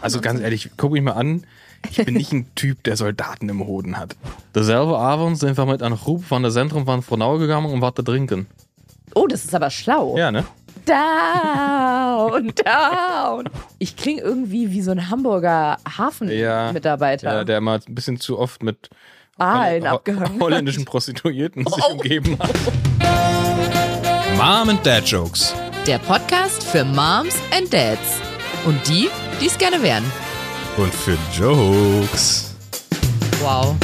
Also ganz ehrlich, guck mich mal an. Ich bin nicht ein Typ, der Soldaten im Hoden hat. Derselbe Abend sind wir mit einer Gruppe von der Zentrum von Frohnau gegangen und waren trinken. Oh, das ist aber schlau. Ja, ne? Down, down. Ich klinge irgendwie wie so ein Hamburger Ja. Hafenmitarbeiter. Ja, der mal ein bisschen zu oft mit Aalen abgehangen. hat. holländischen Prostituierten sich Oh. umgeben hat. Mom and Dad Jokes. Der Podcast für Moms and Dads. Und die, die es gerne wären. Und für Jokes. Wow.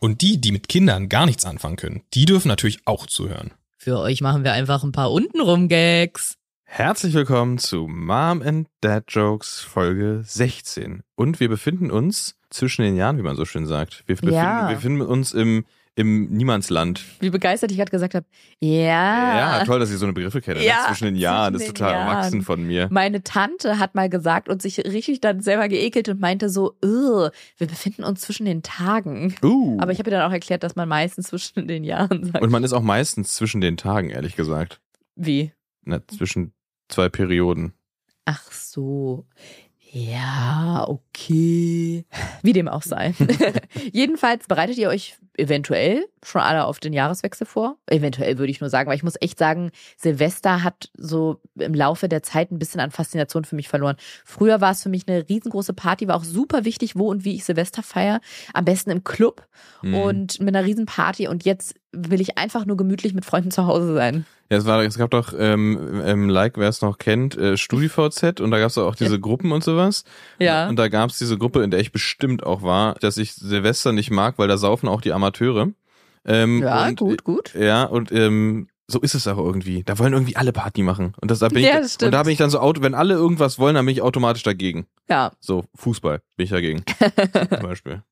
Und die, die mit Kindern gar nichts anfangen können, die dürfen natürlich auch zuhören. Für euch machen wir einfach ein paar untenrum Gags. Herzlich willkommen zu Mom and Dad Jokes Folge 16. Und wir befinden uns zwischen den Jahren, wie man so schön sagt. Wir befinden, Ja. wir befinden uns im, im Niemandsland. Wie begeistert ich gerade gesagt habe. Ja. Ja, toll, dass ihr so eine Begriffe kennt. ne? Ja, zwischen den Jahren. Das ist total Jahren. erwachsen von mir. Meine Tante hat mal gesagt und sich richtig dann selber geekelt und meinte so, "Ugh, wir befinden uns zwischen den Tagen. Uh. Aber ich habe ihr dann auch erklärt, dass man meistens zwischen den Jahren sagt. Und man ist auch meistens zwischen den Tagen, ehrlich gesagt. Wie? Ne, zwischen zwei Perioden. Ach so. Ja, okay. Wie dem auch sei. Jedenfalls bereitet ihr euch eventuell schon alle auf den Jahreswechsel vor. Eventuell würde ich nur sagen, weil ich muss echt sagen, Silvester hat so im Laufe der Zeit ein bisschen an Faszination für mich verloren. Früher war es für mich eine riesengroße Party, war auch super wichtig, wo und wie ich Silvester feiere. Am besten im Club Mhm. und mit einer Riesenparty. Und jetzt will ich einfach nur gemütlich mit Freunden zu Hause sein. Ja, es, war, es gab doch, ähm, ähm, like, wer es noch kennt, äh, StudiVZ und da gab es auch diese Gruppen und sowas. Ja. Und da gab es diese Gruppe, in der ich bestimmt auch war, dass ich Silvester nicht mag, weil da saufen auch die Amateure. Ähm, Ja, und, gut, gut. Ja, und ähm, so ist es auch irgendwie. Da wollen irgendwie alle Party machen. Und das, da bin Ja, ich, stimmt. und da bin ich dann so, auto, wenn alle irgendwas wollen, dann bin ich automatisch dagegen. Ja. So, Fußball bin ich dagegen. Zum Beispiel.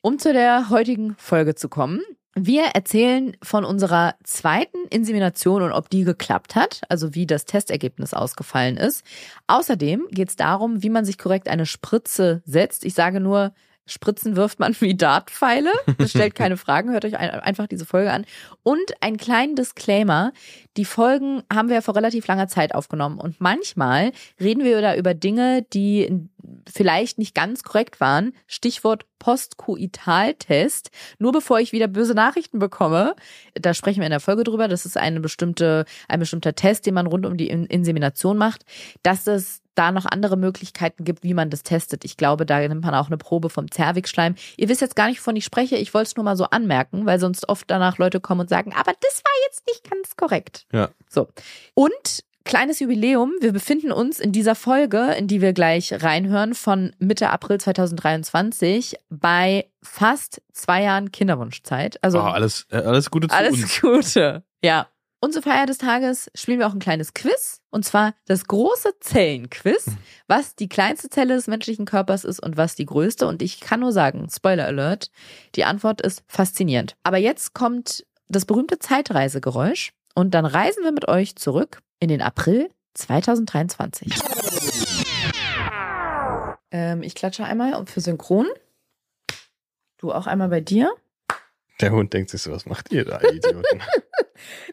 Um zu der heutigen Folge zu kommen. Wir erzählen von unserer zweiten Insemination und ob die geklappt hat, also wie das Testergebnis ausgefallen ist. Außerdem geht es darum, wie man sich korrekt eine Spritze setzt. Ich sage nur, Spritzen wirft man wie Dartpfeile. Das stellt keine Fragen, hört euch ein, einfach diese Folge an. Und einen kleinen Disclaimer. Die Folgen haben wir vor relativ langer Zeit aufgenommen und manchmal reden wir da über Dinge, die vielleicht nicht ganz korrekt waren. Stichwort Postkoitaltest. Nur bevor ich wieder böse Nachrichten bekomme, da sprechen wir in der Folge drüber. Das ist eine bestimmte, ein bestimmter Test, den man rund um die In- Insemination macht, dass es da noch andere Möglichkeiten gibt, wie man das testet. Ich glaube, da nimmt man auch eine Probe vom Zervixschleim. Ihr wisst jetzt gar nicht, wovon ich spreche. Ich wollte es nur mal so anmerken, weil sonst oft danach Leute kommen und sagen, aber das war jetzt nicht ganz korrekt. Ja. So. Und kleines Jubiläum. Wir befinden uns in dieser Folge, in die wir gleich reinhören, von Mitte April 2023 bei fast zwei Jahren Kinderwunschzeit. Also Oh, alles, äh, alles Gute zu alles uns. Gute. Ja. Und zur Feier des Tages spielen wir auch ein kleines Quiz. Und zwar das große Zellenquiz, was die kleinste Zelle des menschlichen Körpers ist und was die größte. Und ich kann nur sagen, Spoiler Alert, die Antwort ist faszinierend. Aber jetzt kommt das berühmte Zeitreisegeräusch. Und dann reisen wir mit euch zurück in den April 2023. Ähm, ich klatsche einmal für Synchron. Du auch einmal bei dir. Der Hund denkt sich so, was macht ihr da, Idioten?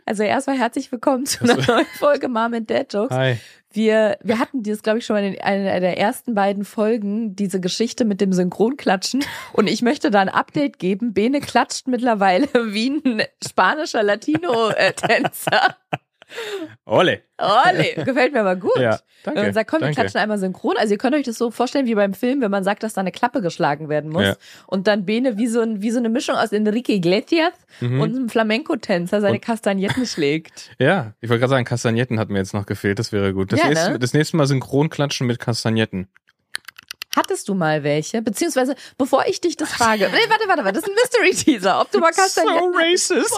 Also erstmal herzlich willkommen zu einer neuen Folge Mom and Dad Jokes. Hi. Wir, wir hatten dieses, glaube ich, schon mal in einer der ersten beiden Folgen, diese Geschichte mit dem Synchronklatschen. Und ich möchte da ein Update geben. Bene klatscht mittlerweile wie ein spanischer Latino-Tänzer. Ole. Ole, gefällt mir aber gut. Ja, danke. Wenn man sagt, komm, wir danke. klatschen einmal synchron. Also ihr könnt euch das so vorstellen wie beim Film, wenn man sagt, dass da eine Klappe geschlagen werden muss. Ja. Und dann Bene wie so, ein, wie so eine Mischung aus Enrique Iglesias Mhm. und einem Flamenco-Tänzer seine Und- Kastagnetten schlägt. Ja, ich wollte gerade sagen, Kastagnetten hat mir jetzt noch gefehlt, das wäre gut. Das, Ja, nächste, ne? das nächste Mal Synchronklatschen mit Kastagnetten. Hattest du mal welche? Beziehungsweise, bevor ich dich das frage, nee, warte, warte, warte, das ist ein Mystery-Teaser, ob du mal Kastagnetten... racist.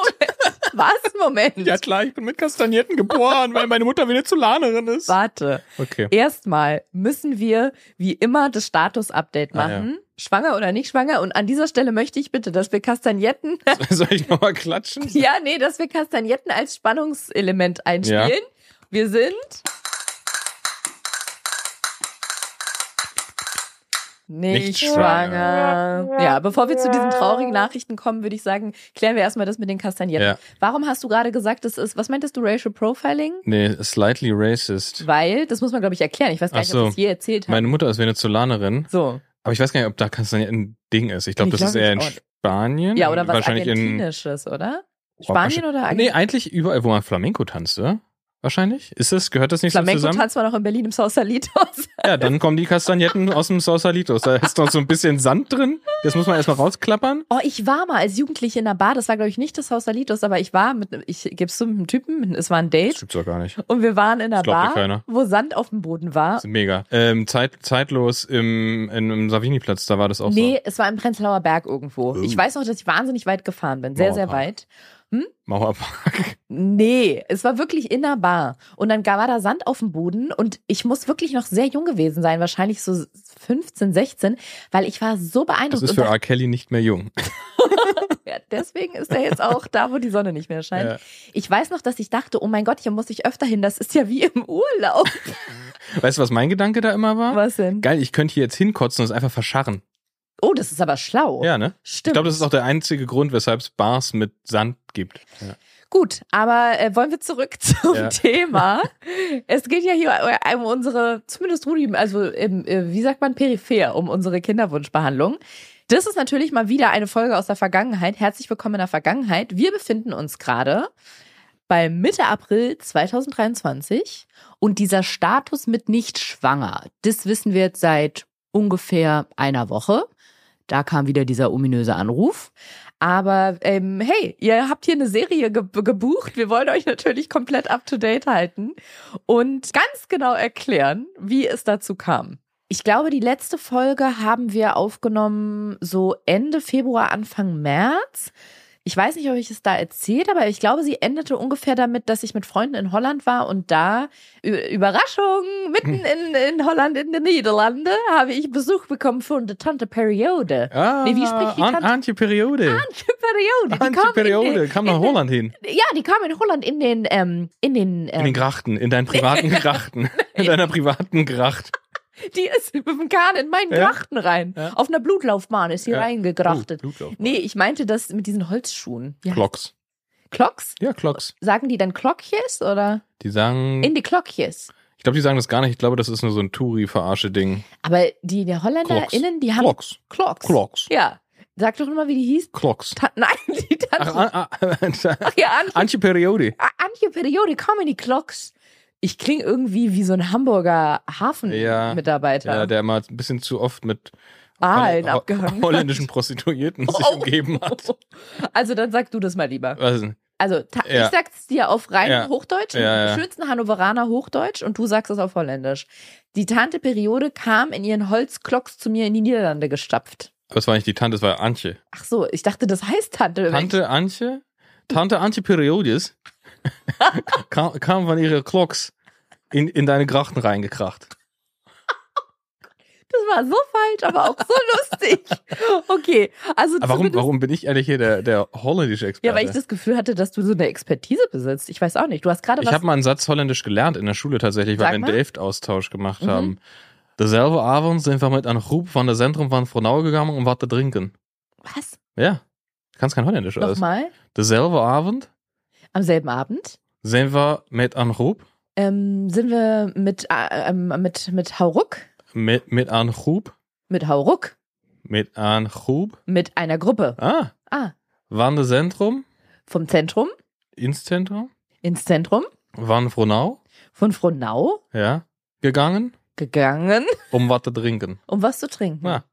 Was? Moment. Ja klar, ich bin mit Kastagnetten geboren, weil meine Mutter Venezolanerin ist. Warte. Okay. Erstmal müssen wir wie immer das Status-Update Ah, machen. Schwanger oder nicht schwanger? Und an dieser Stelle möchte ich bitte, dass wir Kastagnetten, Soll ich nochmal klatschen? ja, nee, dass wir Kastagnetten als Spannungselement einspielen. Ja. Wir sind Nicht, Nicht schwanger. Ja, bevor wir zu diesen traurigen Nachrichten kommen, würde ich sagen, klären wir erstmal das mit den Kastagnetten. Ja. Warum hast du gerade gesagt, das ist, was meintest du, Racial Profiling? Nee, slightly racist. Weil, das muss man, glaube ich, erklären. Ich weiß gar nicht, so. ob ich es je erzählt habe. Meine Mutter ist Venezolanerin, So. aber ich weiß gar nicht, ob da Kastagnetten ein Ding ist. Ich glaube, das ist glaub eher in. Spanien. Ja, oder was wahrscheinlich in Argentinisches, oder? Oh, Spanien oder Nee, Argentinien? eigentlich überall, wo man Flamenco tanzt, oder? Wahrscheinlich. Ist das, gehört das nicht so Flamenco zusammen? tanzt man noch in Berlin im Sausalitos. Ja, dann kommen die Kastagnetten aus dem Sausalitos. Da ist noch so ein bisschen Sand drin. Das muss man erstmal rausklappern. Oh, ich war mal als Jugendliche in der Bar. Das war, glaube ich, nicht das Sausalitos, aber ich war mit, ich gib's zu mit einem Typen. Es war ein Das Date. gibt's doch gar nicht. Und wir waren in Das dir Bar, wo Sand auf dem Boden war. Das mega. Ähm, zeit, zeitlos im, in, im Savini-Platz, da war das auch Nee, es war im Prenzlauer Berg irgendwo. Oh. Ich weiß noch, dass ich wahnsinnig weit gefahren bin. Sehr, sehr Mauerpark. weit. So. Mauerpark. Nee, es war wirklich in der Bar. Und dann war da Sand auf dem Boden und ich muss wirklich noch sehr jung gewesen sein, wahrscheinlich so 15, 16, weil ich war so Das beeindruckt. ist Und für R. Kelly nicht mehr jung. ja, deswegen ist er jetzt auch da, wo die Sonne nicht mehr scheint. Ja. Ich weiß noch, dass ich dachte, oh mein Gott, hier muss ich öfter hin. Das ist ja wie im Urlaub. Weißt du, was mein Gedanke da immer war? Was denn? Geil, ich könnte hier jetzt hinkotzen und es einfach verscharren. Oh, das ist aber schlau. Ja, ne? Stimmt. Ich glaube, das ist auch der einzige Grund, weshalb es Bars mit Sand gibt. Ja. Gut, aber äh, wollen wir zurück zum Ja. Thema. Es geht ja hier um unsere, zumindest Rudi, also im, äh, wie sagt man, peripher, um unsere Kinderwunschbehandlung. Das ist natürlich mal wieder eine Folge aus der Vergangenheit. Herzlich willkommen in der Vergangenheit. Wir befinden uns gerade bei Mitte April 2023 und dieser Status mit nicht schwanger, das wissen wir jetzt seit ungefähr einer Woche. Da kam wieder dieser ominöse Anruf. Aber ähm, hey, ihr habt hier eine Serie ge gebucht. Wir wollen euch natürlich komplett up to date halten und ganz genau erklären, wie es dazu kam. Ich glaube, die letzte Folge haben wir aufgenommen so Ende Februar, Anfang März. Ich weiß nicht, ob ich es da erzählt, aber ich glaube, sie endete ungefähr damit, dass ich mit Freunden in Holland war und da, Überraschung, mitten in, in Holland, in den Niederlande, habe ich Besuch bekommen von der Tante Periode. Ah, Nee, wie spricht die An Tante? Antje Periode. Antje Periode. Die kam Antje Periode. in Kam nach Holland hin. Ja, die kam in Holland in den, ähm, in den, ähm, In den Grachten. In deinen privaten Grachten. In deiner privaten Gracht. Die ist mit dem Kahn in meinen Ja. Grachten rein. Ja. Auf einer Blutlaufbahn ist sie Ja. reingegrachtet. Blutlauf. Nee, ich meinte das mit diesen Holzschuhen. Ja. Klocks. Klocks? Ja, Klocks. Sagen die dann Klockjes oder? Die sagen, In die Klockjes. ich glaube, die sagen das gar nicht. Ich glaube, das ist nur so ein Touri-Verarsche-Ding. Aber die, die HolländerInnen, die haben Klocks. Klocks. Klocks. Ja. Sag doch nochmal, wie die hieß. Klocks. Ta Nein, die Tante. Ach, ah, ah, Ach ja, Antje, Antje Periode. Ah, Antje in die Klocks. Ich klinge irgendwie wie so ein Hamburger Ja. Hafenmitarbeiter. Ja, der mal ein bisschen zu oft mit Aalen abgehangen. holländischen Prostituierten sich Oh. umgeben hat. Also dann sag du das mal lieber. Was denn? Also Ja. ich sag's dir auf rein Ja. Hochdeutsch, Ja, ja. schönsten Hannoveraner Hochdeutsch und du sagst es auf Holländisch. Die Tante Periode kam in ihren Holzklocks zu mir in die Niederlande gestapft. Aber es war nicht die Tante, es war Antje. Ach so, ich dachte, das heißt Tante. Tante Antje? Tante Antje Periodis kam, kam von ihrer Klocks in, in deine Grachten reingekracht. Das war so falsch, aber auch so lustig. Okay, also Aber warum, warum bin ich ehrlich hier der, der holländische Experte? Ja, weil ich das Gefühl hatte, dass du so eine Expertise besitzt. Ich weiß auch nicht. Du hast gerade Ich habe mal einen Satz Holländisch gelernt in der Schule tatsächlich, weil wir einen. Delft-Austausch gemacht Mhm. haben. Dezelfde Abend sind wir mit einer Groep van der Zentrum van Frohnau gegangen, um was zu trinken. was? Ja, kannst kein Holländisch alles. Nochmal? Dezelfde Abend Am selben Abend. Sind wir mit Groep, ähm, sind wir mit, äh, ähm, mit, mit Hauruck, mit, mit Groep, mit Hauruck, mit einer Groep, mit einer Gruppe. ah, Ah, van de Zentrum, vom Zentrum? Ins Zentrum, ins Zentrum. Van Frohnau, von Frohnau ja, gegangen, gegangen, um was zu trinken. um was zu trinken. Ja.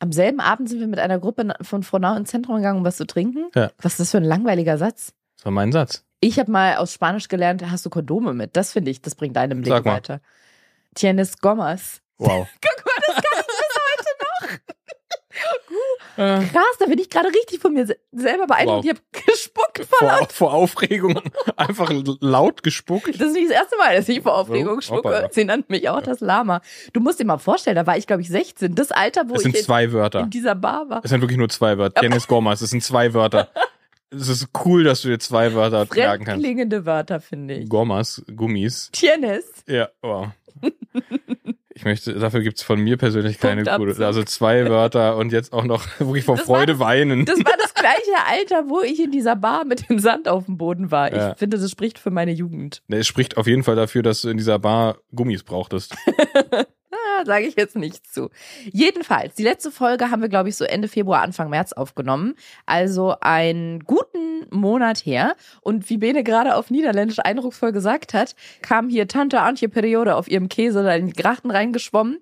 Am selben Abend sind wir mit einer Gruppe von Frohnau ins Zentrum gegangen, um was zu trinken. Ja. Was ist das für ein langweiliger Satz? Das war mein Satz. Ich habe mal aus Spanisch gelernt, hast du Kondome mit? Das finde ich, das bringt deinem Leben weiter. Tienes Gomas. Wow. Guck mal, das kann ich bis äh, Krass, da bin ich gerade richtig von mir se selber beeindruckt. Wow. Ich habe gespuckt vor vor, vor Aufregung einfach laut gespuckt. Das ist nicht das erste Mal, dass ich vor Aufregung Oh, spucke. hoppala. Sie nannten mich auch das Lama. Du musst dir mal vorstellen, da war ich, glaube ich, 16. Das Alter, wo Es sind ich in, zwei Wörter. in dieser Bar war. Es sind wirklich nur zwei Wörter. Dennis Gomas, es sind zwei Wörter. Es ist cool, dass du dir zwei Wörter merken kannst. Fremdklingende Wörter, finde ich. Gomas, Gummis. Tienes. Ja, wow. Ich möchte, dafür gibt's von mir persönlich keine gute. Also zwei Wörter und jetzt auch noch wirklich vor Das war Freude weinen. Das war das gleiche Alter, wo ich in dieser Bar mit dem Sand auf dem Boden war. Ja. Ich finde, das spricht für meine Jugend. Es spricht auf jeden Fall dafür, dass du in dieser Bar Gummis brauchtest. Sage ich jetzt nicht zu. Jedenfalls, die letzte Folge haben wir, glaube ich, so Ende Februar, Anfang März aufgenommen. Also einen guten Monat her. Und wie Bene gerade auf Niederländisch eindrucksvoll gesagt hat, kam hier Tante Antje Periode auf ihrem Käse da in die Grachten reingeschwommen.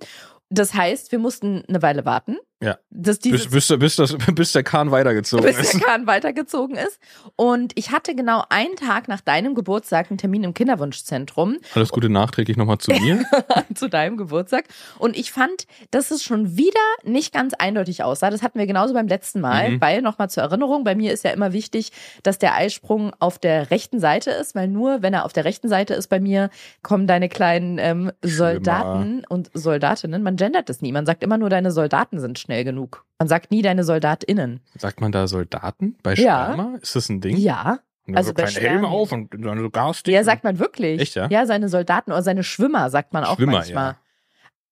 Das heißt, wir mussten eine Weile warten. Ja. Dass Bis, bis, bis, das, bis der Kahn weitergezogen bis ist. der Kahn weitergezogen ist. Und ich hatte genau einen Tag nach deinem Geburtstag einen Termin im Kinderwunschzentrum Alles Gute nachträglich nochmal zu mir. zu deinem Geburtstag. Und ich fand, dass es schon wieder nicht ganz eindeutig aussah. Das hatten wir genauso beim letzten Mal, Mhm. weil nochmal zur Erinnerung, bei mir ist ja immer wichtig, dass der Eisprung auf der rechten Seite ist, weil nur wenn er auf der rechten Seite ist bei mir, kommen deine kleinen ähm, Soldaten und Soldatinnen. Man gendert das nie. Man sagt immer nur, deine Soldaten sind schnell genug. Man sagt nie deine SoldatInnen. Sagt man da Soldaten bei Ja. Sperma? Ist das ein Ding? Ja. Also so bei Helm auf und dann so Gasstick. Ja, sagt man wirklich. Echt, ja? Ja, seine Soldaten oder seine Schwimmer sagt man auch Schwimmer, manchmal. ja.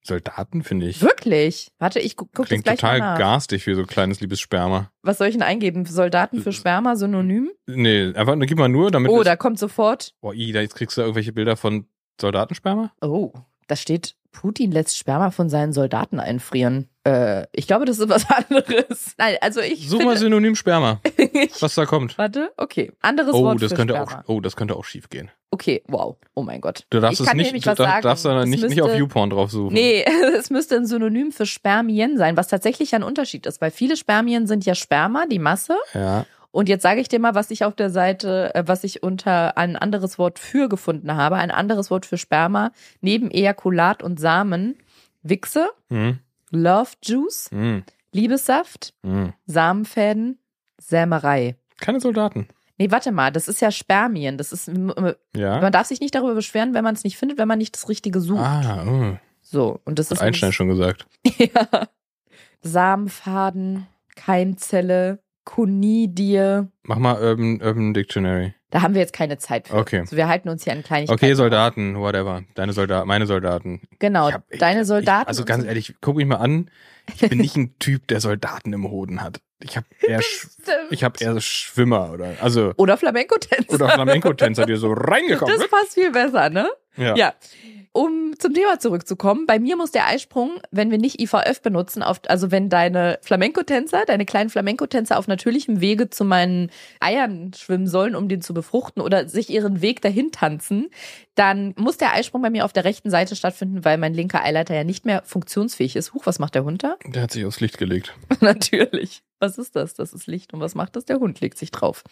Soldaten finde ich. Wirklich? Warte, ich gu- guck das Klingt gleich total mal nach. garstig für so kleines liebes Sperma. Was soll ich denn eingeben? Soldaten für Sperma, Synonym? Nee, einfach gib mal nur, damit Oh, da kommt sofort. oh, i, da jetzt kriegst du irgendwelche Bilder von Soldatensperma? Oh, da steht, Putin lässt Sperma von seinen Soldaten einfrieren. Äh, ich glaube, das ist was anderes. Nein, also ich. Such mal Synonym Sperma, was da kommt. Warte, okay. Anderes Oh, Wort das für könnte Sperma. auch, oh, das könnte auch schief gehen. Okay, wow. Oh mein Gott. Du darfst ich es nicht, du darf- darfst da nicht, nicht auf müsste- YouPorn drauf suchen. Nee, es müsste ein Synonym für Spermien sein, was tatsächlich ein Unterschied ist, weil viele Spermien sind ja Sperma, die Masse. Ja. Und jetzt sage ich dir mal, was ich auf der Seite, äh, was ich unter ein anderes Wort für gefunden habe. Ein anderes Wort für Sperma neben Ejakulat und Samen. Wichse, Hm, Love Juice, hm, Liebessaft, hm. Samenfäden, Sämerei. Keine Soldaten. Nee, warte mal, das ist ja Spermien. Das ist, Ja. man darf sich nicht darüber beschweren, wenn man es nicht findet, wenn man nicht das Richtige sucht. Ah, oh. So, und das hat ist Einstein schon gesagt. ja. Samenfaden, Keimzelle, Konidie. Mach mal Urban, Urban Dictionary. Da haben wir jetzt keine Zeit für. Okay. Also wir halten uns hier an Kleinigkeiten. Okay, Soldaten, whatever. Deine Soldaten, meine Soldaten. Genau, Ich hab- ich- deine ich- Soldaten. Also und ganz ehrlich, guck mich mal an. Ich bin nicht ein Typ, der Soldaten im Hoden hat. Ich habe eher, ich habe eher Schwimmer oder also Oder Flamenco-Tänzer. oder Flamenco-Tänzer, die so reingekommen Das sind. passt viel besser, ne? Ja. Ja. Um zum Thema zurückzukommen, bei mir muss der Eisprung, wenn wir nicht IVF benutzen, auf, also wenn deine Flamenco-Tänzer, deine kleinen Flamenco-Tänzer auf natürlichem Wege zu meinen Eiern schwimmen sollen, um den zu befruchten oder sich ihren Weg dahin tanzen, dann muss der Eisprung bei mir auf der rechten Seite stattfinden, weil mein linker Eileiter ja nicht mehr funktionsfähig ist. Huch, was macht der Hund da? Der hat sich aufs Licht gelegt. Natürlich. Was ist das? Das ist Licht. Und was macht das? Der Hund legt sich drauf.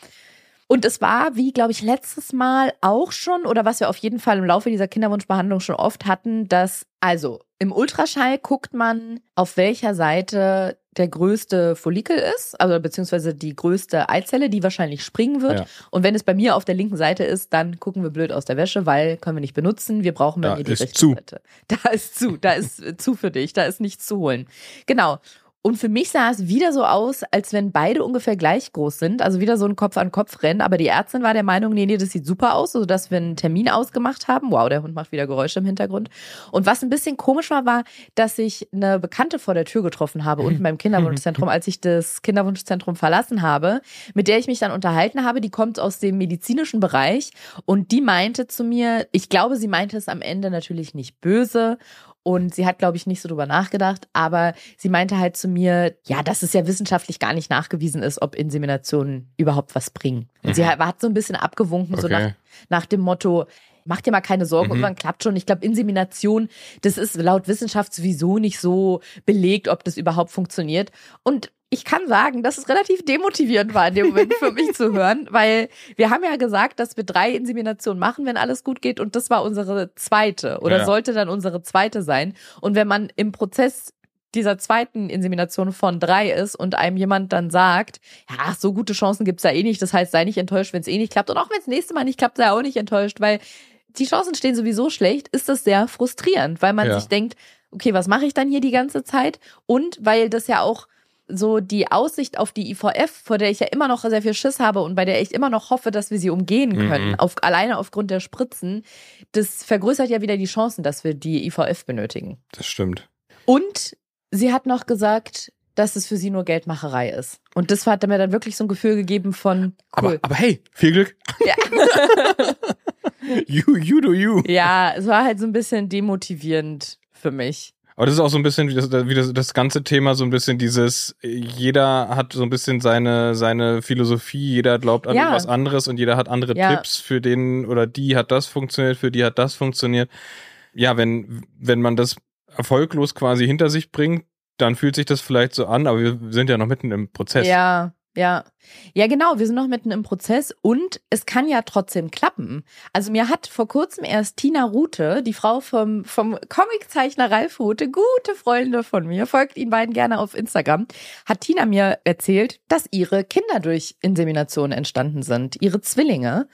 Und es war, wie glaube ich, letztes Mal auch schon, oder was wir auf jeden Fall im Laufe dieser Kinderwunschbehandlung schon oft hatten, dass, also im Ultraschall guckt man, auf welcher Seite der größte Follikel ist, also beziehungsweise die größte Eizelle, die wahrscheinlich springen wird. Ja. Und wenn es bei mir auf der linken Seite ist, dann gucken wir blöd aus der Wäsche, weil können wir nicht benutzen. Wir brauchen bei Da mir die zu. Seite. Da ist zu, da ist zu für dich, da ist nichts zu holen. Genau. Und für mich sah es wieder so aus, als wenn beide ungefähr gleich groß sind. Also wieder so ein Kopf-an-Kopf-Rennen. Aber die Ärztin war der Meinung, nee, nee, das sieht super aus, sodass wir einen Termin ausgemacht haben. Wow, der Hund macht wieder Geräusche im Hintergrund. Und was ein bisschen komisch war, war, dass ich eine Bekannte vor der Tür getroffen habe, unten beim Kinderwunschzentrum, als ich das Kinderwunschzentrum verlassen habe, mit der ich mich dann unterhalten habe. Die kommt aus dem medizinischen Bereich und die meinte zu mir, ich glaube, sie meinte es am Ende natürlich nicht böse. Und sie hat, glaube ich, nicht so drüber nachgedacht, aber sie meinte halt zu mir, ja, dass es ja wissenschaftlich gar nicht nachgewiesen ist, ob Inseminationen überhaupt was bringen. Und sie hat, so ein bisschen abgewunken, so nach, Okay. nach dem Motto, mach dir mal keine Sorgen, Mhm. irgendwann klappt schon. Ich glaube, Insemination, das ist laut Wissenschaft sowieso nicht so belegt, ob das überhaupt funktioniert. Und ich kann sagen, dass es relativ demotivierend war in dem Moment für mich zu hören, weil wir haben ja gesagt, dass wir drei Inseminationen machen, wenn alles gut geht. Und das war unsere zweite oder Ja. sollte dann unsere zweite sein. Und wenn man im Prozess dieser zweiten Insemination von drei ist und einem jemand dann sagt, ja, so gute Chancen gibt's da eh nicht, das heißt, sei nicht enttäuscht, wenn es eh nicht klappt. Und auch wenn es nächste Mal nicht klappt, sei auch nicht enttäuscht, weil die Chancen stehen sowieso schlecht, ist das sehr frustrierend, weil man Ja. sich denkt, okay, was mache ich dann hier die ganze Zeit? Und weil das ja auch so die Aussicht auf die IVF, vor der ich ja immer noch sehr viel Schiss habe und bei der ich immer noch hoffe, dass wir sie umgehen können, Mhm. auf, alleine aufgrund der Spritzen, das vergrößert ja wieder die Chancen, dass wir die IVF benötigen. Das stimmt. Und sie hat noch gesagt, dass es für sie nur Geldmacherei ist. Und das hat mir dann wirklich so ein Gefühl gegeben von Aber, cool. aber hey, viel Glück. Ja. You, you do you. ja, es war halt so ein bisschen demotivierend für mich. Aber das ist auch so ein bisschen wie das, wie das, das ganze Thema, so ein bisschen dieses, jeder hat so ein bisschen seine, seine Philosophie, jeder glaubt an Ja. was anderes und jeder hat andere Ja. Tipps, für den oder die hat das funktioniert, für die hat das funktioniert. Ja, wenn, wenn man das erfolglos quasi hinter sich bringt, dann fühlt sich das vielleicht so an, aber wir sind ja noch mitten im Prozess. Ja, ja. Ja, genau, wir sind noch mitten im Prozess und es kann ja trotzdem klappen. Also mir hat vor kurzem erst Tina Rute, die Frau vom, vom Comiczeichner Ralf Rute, gute Freunde von mir, folgt ihn beiden gerne auf Instagram, hat Tina mir erzählt, dass ihre Kinder durch Insemination entstanden sind, ihre Zwillinge.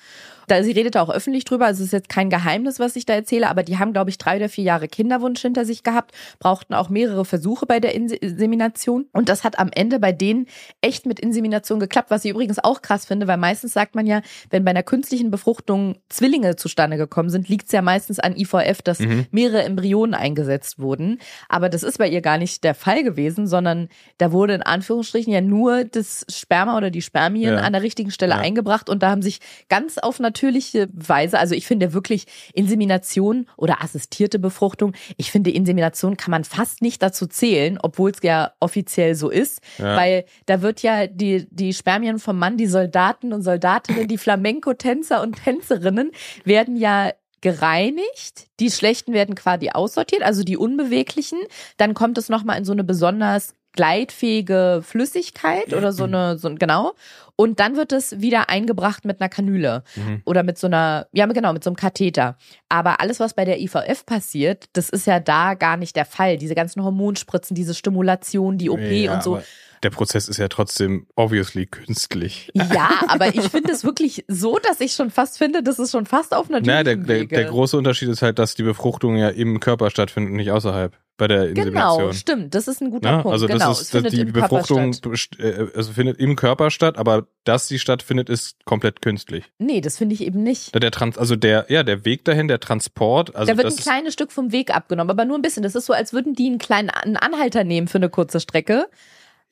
Da, sie redet da auch öffentlich drüber, also es ist jetzt kein Geheimnis, was ich da erzähle, aber die haben, glaube ich, drei oder vier Jahre Kinderwunsch hinter sich gehabt, brauchten auch mehrere Versuche bei der Inse- Insemination und das hat am Ende bei denen echt mit Insemination geklappt, was ich übrigens auch krass finde, weil meistens sagt man ja, wenn bei einer künstlichen Befruchtung Zwillinge zustande gekommen sind, liegt es ja meistens an IVF, dass Mhm. mehrere Embryonen eingesetzt wurden, aber das ist bei ihr gar nicht der Fall gewesen, sondern da wurde in Anführungsstrichen ja nur das Sperma oder die Spermien Ja. an der richtigen Stelle Ja. eingebracht und da haben sich ganz auf natürliche Weise, also ich finde wirklich Insemination oder assistierte Befruchtung, ich finde Insemination kann man fast nicht dazu zählen, obwohl es ja offiziell so ist, Ja. weil da wird ja die, die Spermien vom Mann, die Soldaten und Soldatinnen, die Flamenco-Tänzer und Tänzerinnen werden ja gereinigt, die schlechten werden quasi aussortiert, also die unbeweglichen, dann kommt es nochmal in so eine besonders gleitfähige Flüssigkeit oder so eine, so ein, genau. Und dann wird es wieder eingebracht mit einer Kanüle Mhm. oder mit so einer, ja genau, mit so einem Katheter. Aber alles, was bei der IVF passiert, das ist ja da gar nicht der Fall. Diese ganzen Hormonspritzen, diese Stimulation, die OP Ja, und so. Der Prozess ist ja trotzdem obviously künstlich. Ja, aber ich finde es wirklich so, dass ich schon fast finde, das ist schon fast auf natürlichem Naja, der, der, der große Unterschied ist halt, dass die Befruchtung ja im Körper stattfindet und nicht außerhalb bei der Insemination. Genau, stimmt. Das ist ein guter Ja, Punkt. also genau, das es ist findet die Befruchtung statt. best- äh, also findet im Körper statt, aber dass sie stattfindet, ist komplett künstlich. Nee, das finde ich eben nicht. Der Trans, also der, ja, der Weg dahin, der Transport, also da wird das ein kleines Stück vom Weg abgenommen, aber nur ein bisschen. Das ist so, als würden die einen kleinen einen Anhalter nehmen für eine kurze Strecke.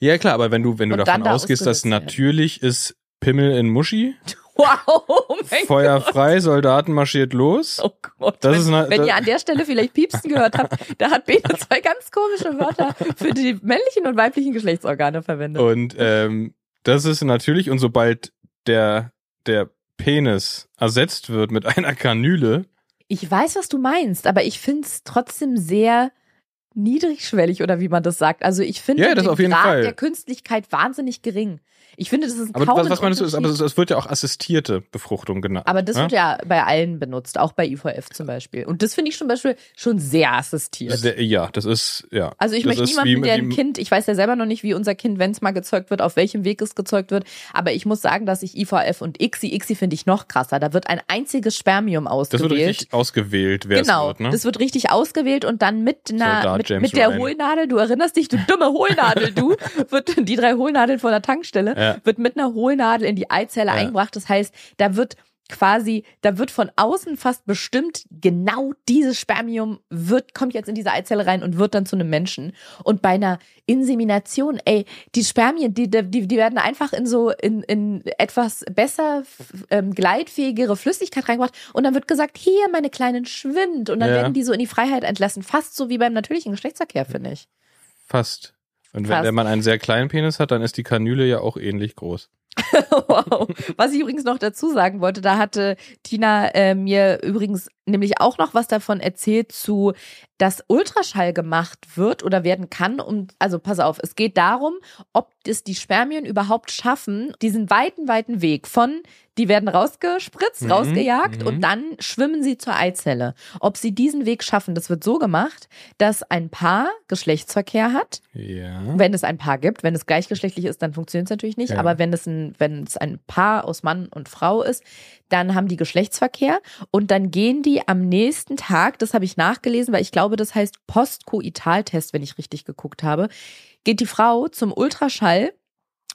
Ja klar, aber wenn du wenn du Und davon da ausgehst, dass ausgesetzt werden. natürlich ist Pimmel in Muschi, Wow, oh mein Feuer Gott. frei, Soldaten marschiert los. Oh Gott. Das wenn, ist eine- wenn ihr an der Stelle vielleicht Piepsen gehört habt, da hat Bene zwei ganz komische Wörter für die männlichen und weiblichen Geschlechtsorgane verwendet. Und ähm, das ist natürlich, und sobald der, der Penis ersetzt wird mit einer Kanüle, Ich weiß, was du meinst, aber ich finde es trotzdem sehr niedrigschwellig oder wie man das sagt. Also ich finde Ja, den Grad Fall. der Künstlichkeit wahnsinnig gering. Ich finde, das ist aber kaum was, ein was meinst du, ist, aber es, wird ja auch assistierte Befruchtung genannt. aber das ne? wird ja bei allen benutzt, auch bei IVF zum Beispiel. Und das finde ich zum Beispiel schon sehr assistiert. Sehr, ja, das ist, ja. Also ich das möchte niemanden, der ein Kind, ich weiß ja selber noch nicht, wie unser Kind, wenn es mal gezeugt wird, auf welchem Weg es gezeugt wird, aber ich muss sagen, dass ich IVF und ICSI, ICSI finde ich noch krasser, da wird ein einziges Spermium Das wird ausgewählt. richtig ausgewählt, wer genau, es wird, ne? das wird richtig ausgewählt und dann mit Soldat mit, mit der Ryan. Hohlnadel, du erinnerst dich, du dumme Hohlnadel, du, wird die drei Hohlnadeln von der Tankstelle, Ja. Wird mit einer Hohlnadel in die Eizelle Ja. eingebracht. Das heißt, da wird quasi, da wird von außen fast bestimmt, genau dieses Spermium wird, kommt jetzt in diese Eizelle rein und wird dann zu einem Menschen. Und bei einer Insemination, ey, die Spermien, die, die, die werden einfach in so, in, in etwas besser, ähm, gleitfähigere Flüssigkeit reingebracht und dann wird gesagt, hier, meine Kleinen, schwimmt. Und dann Ja. werden die so in die Freiheit entlassen. Fast so wie beim natürlichen Geschlechtsverkehr, finde ich. Fast. Und wenn Fast. der Mann einen sehr kleinen Penis hat, dann ist die Kanüle ja auch ähnlich groß. wow. Was ich übrigens noch dazu sagen wollte, da hatte Tina äh, mir übrigens nämlich auch noch was davon erzählt zu, dass Ultraschall gemacht wird oder werden kann. Und also pass auf, es geht darum, ob es die Spermien überhaupt schaffen, diesen weiten, weiten Weg von, die werden rausgespritzt, Mhm, rausgejagt mhm. und dann schwimmen sie zur Eizelle. Ob sie diesen Weg schaffen, das wird so gemacht, dass ein Paar Geschlechtsverkehr hat Ja. wenn es ein Paar gibt. Wenn es gleichgeschlechtlich ist, dann funktioniert es natürlich nicht. Ja. Aber wenn es ein wenn, wenn es ein Paar aus Mann und Frau ist, dann haben die Geschlechtsverkehr und dann gehen die am nächsten Tag, das habe ich nachgelesen, weil ich glaube, das heißt Postkoitaltest, wenn ich richtig geguckt habe, geht die Frau zum Ultraschall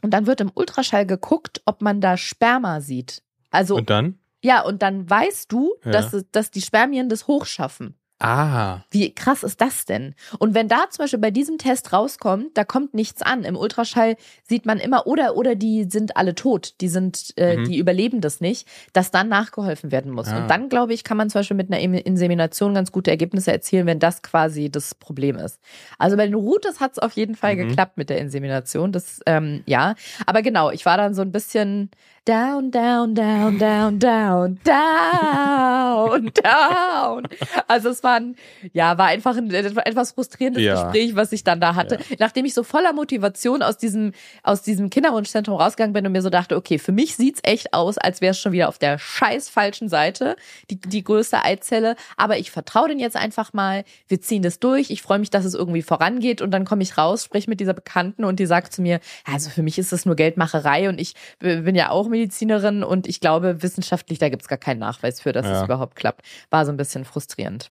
und dann wird im Ultraschall geguckt, ob man da Sperma sieht. Also, Und dann? ja, und dann weißt du, Ja. dass, dass die Spermien das hochschaffen. Ah. Wie krass ist das denn? Und wenn da zum Beispiel bei diesem Test rauskommt, da kommt nichts an. Im Ultraschall sieht man immer, oder, oder die sind alle tot, die sind, äh, Mhm. die überleben das nicht, dass dann nachgeholfen werden muss. Ah. Und dann, glaube ich, kann man zum Beispiel mit einer Em- Insemination ganz gute Ergebnisse erzielen, wenn das quasi das Problem ist. Also bei den Routes hat es auf jeden Fall Mhm. geklappt mit der Insemination. Das, ähm, ja. Aber genau, ich war dann so ein bisschen down, down, down, down, down, down, down. Also es war ein, ja, war einfach ein etwas frustrierendes Ja. Gespräch, was ich dann da hatte. Nachdem ich so voller Motivation aus diesem, aus diesem Kinderwunschzentrum rausgegangen bin und mir so dachte, okay, für mich sieht's echt aus, als wäre es schon wieder auf der scheiß falschen Seite, die, die größte Eizelle. Aber ich vertraue den jetzt einfach mal. Wir ziehen das durch. Ich freue mich, dass es irgendwie vorangeht. Und dann komme ich raus, spreche mit dieser Bekannten und die sagt zu mir, also für mich ist das nur Geldmacherei und ich bin ja auch Medizinerin und ich glaube, wissenschaftlich, da gibt's gar keinen Nachweis für, dass Ja. es überhaupt klappt. War so ein bisschen frustrierend.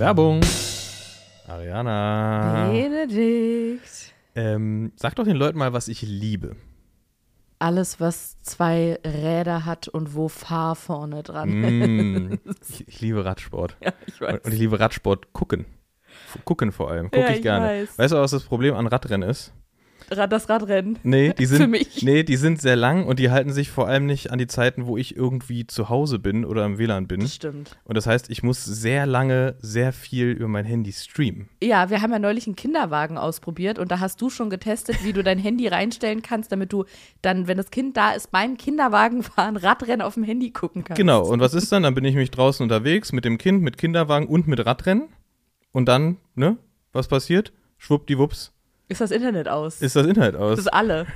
Werbung. Ariana. Benedikt. Ähm, sag doch den Leuten mal, was ich liebe. Alles, was zwei Räder hat und wo Fahr vorne dran Mm, ich, ich liebe Radsport. Ja, ich Und, und ich liebe Radsport gucken. Gucken vor allem. Gucke Ja, ich ich gerne. weiß. Weißt du, was das Problem an Radrennen ist? Das Radrennen. Nee, die sind, Für mich. nee, die sind sehr lang und die halten sich vor allem nicht an die Zeiten, wo ich irgendwie zu Hause bin oder im WLAN bin. Das stimmt. Und das heißt, ich muss sehr lange, sehr viel über mein Handy streamen. Ja, wir haben ja neulich einen Kinderwagen ausprobiert und da hast du schon getestet, wie du dein Handy reinstellen kannst, damit du dann, wenn das Kind da ist, beim Kinderwagenfahren Radrennen auf dem Handy gucken kannst. Genau, und was ist dann? Dann bin ich mich draußen unterwegs mit dem Kind, mit Kinderwagen und mit Radrennen. Und dann, ne, was passiert? Schwuppdiwupps, Ist das Internet aus? ist das Internet das aus. ist alle.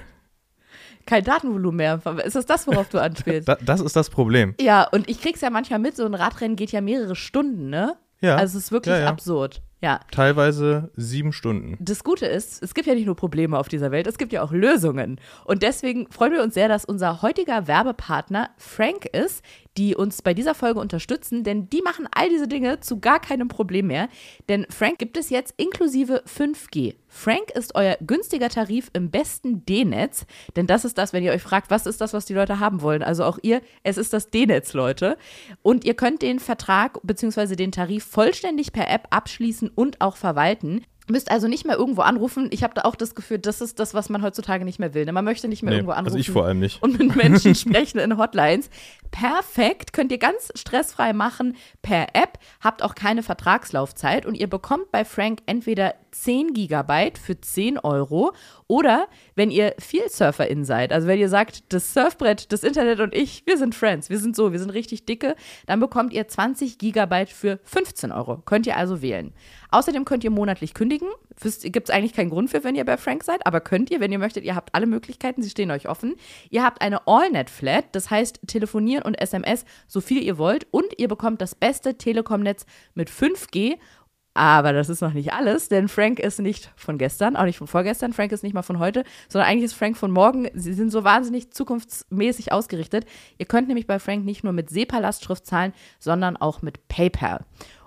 Kein Datenvolumen mehr. Ist das das, worauf du anspielst? Da, das ist das Problem. ja, und ich krieg's ja manchmal mit, so ein Radrennen geht ja mehrere Stunden, ne? Ja. Also es ist wirklich Ja, ja. absurd. Ja. Teilweise sieben Stunden. Das Gute ist, es gibt ja nicht nur Probleme auf dieser Welt, es gibt ja auch Lösungen. Und deswegen freuen wir uns sehr, dass unser heutiger Werbepartner Frank ist, die uns bei dieser Folge unterstützen, denn die machen all diese Dinge zu gar keinem Problem mehr. Denn Frank gibt es jetzt inklusive 5G. Frank ist euer günstiger Tarif im besten D-Netz, denn das ist das, wenn ihr euch fragt, was ist das, was die Leute haben wollen. Also auch ihr, es ist das D-Netz, Leute. Und ihr könnt den Vertrag bzw. den Tarif vollständig per App abschließen und auch verwalten. Müsst also nicht mehr irgendwo anrufen. Ich habe da auch das Gefühl, das ist das, was man heutzutage nicht mehr will. Ne? Man möchte nicht mehr Nee, irgendwo anrufen also ich vor allem nicht. und mit Menschen sprechen in Hotlines. Perfekt, könnt ihr ganz stressfrei machen per App, habt auch keine Vertragslaufzeit und ihr bekommt bei Frank entweder 10 Gigabyte für 10 Euro oder wenn ihr viel Surferin seid, also wenn ihr sagt, das Surfbrett, das Internet und ich, wir sind Friends, wir sind so, wir sind richtig dicke, dann bekommt ihr 20 Gigabyte für 15 Euro. Könnt ihr also wählen. Außerdem könnt ihr monatlich kündigen. Gibt es eigentlich keinen Grund für, wenn ihr bei Frank seid, aber könnt ihr, wenn ihr möchtet. Ihr habt alle Möglichkeiten, sie stehen euch offen. Ihr habt eine AllNet-Flat, das heißt telefonieren und SMS so viel ihr wollt und ihr bekommt das beste Telekom-Netz mit 5G. Aber das ist noch nicht alles, denn Frank ist nicht von gestern, auch nicht von vorgestern. Frank ist nicht mal von heute, sondern eigentlich ist Frank von morgen. Sie sind so wahnsinnig zukunftsmäßig ausgerichtet. Ihr könnt nämlich bei Frank nicht nur mit SEPA-Lastschrift zahlen, sondern auch mit PayPal.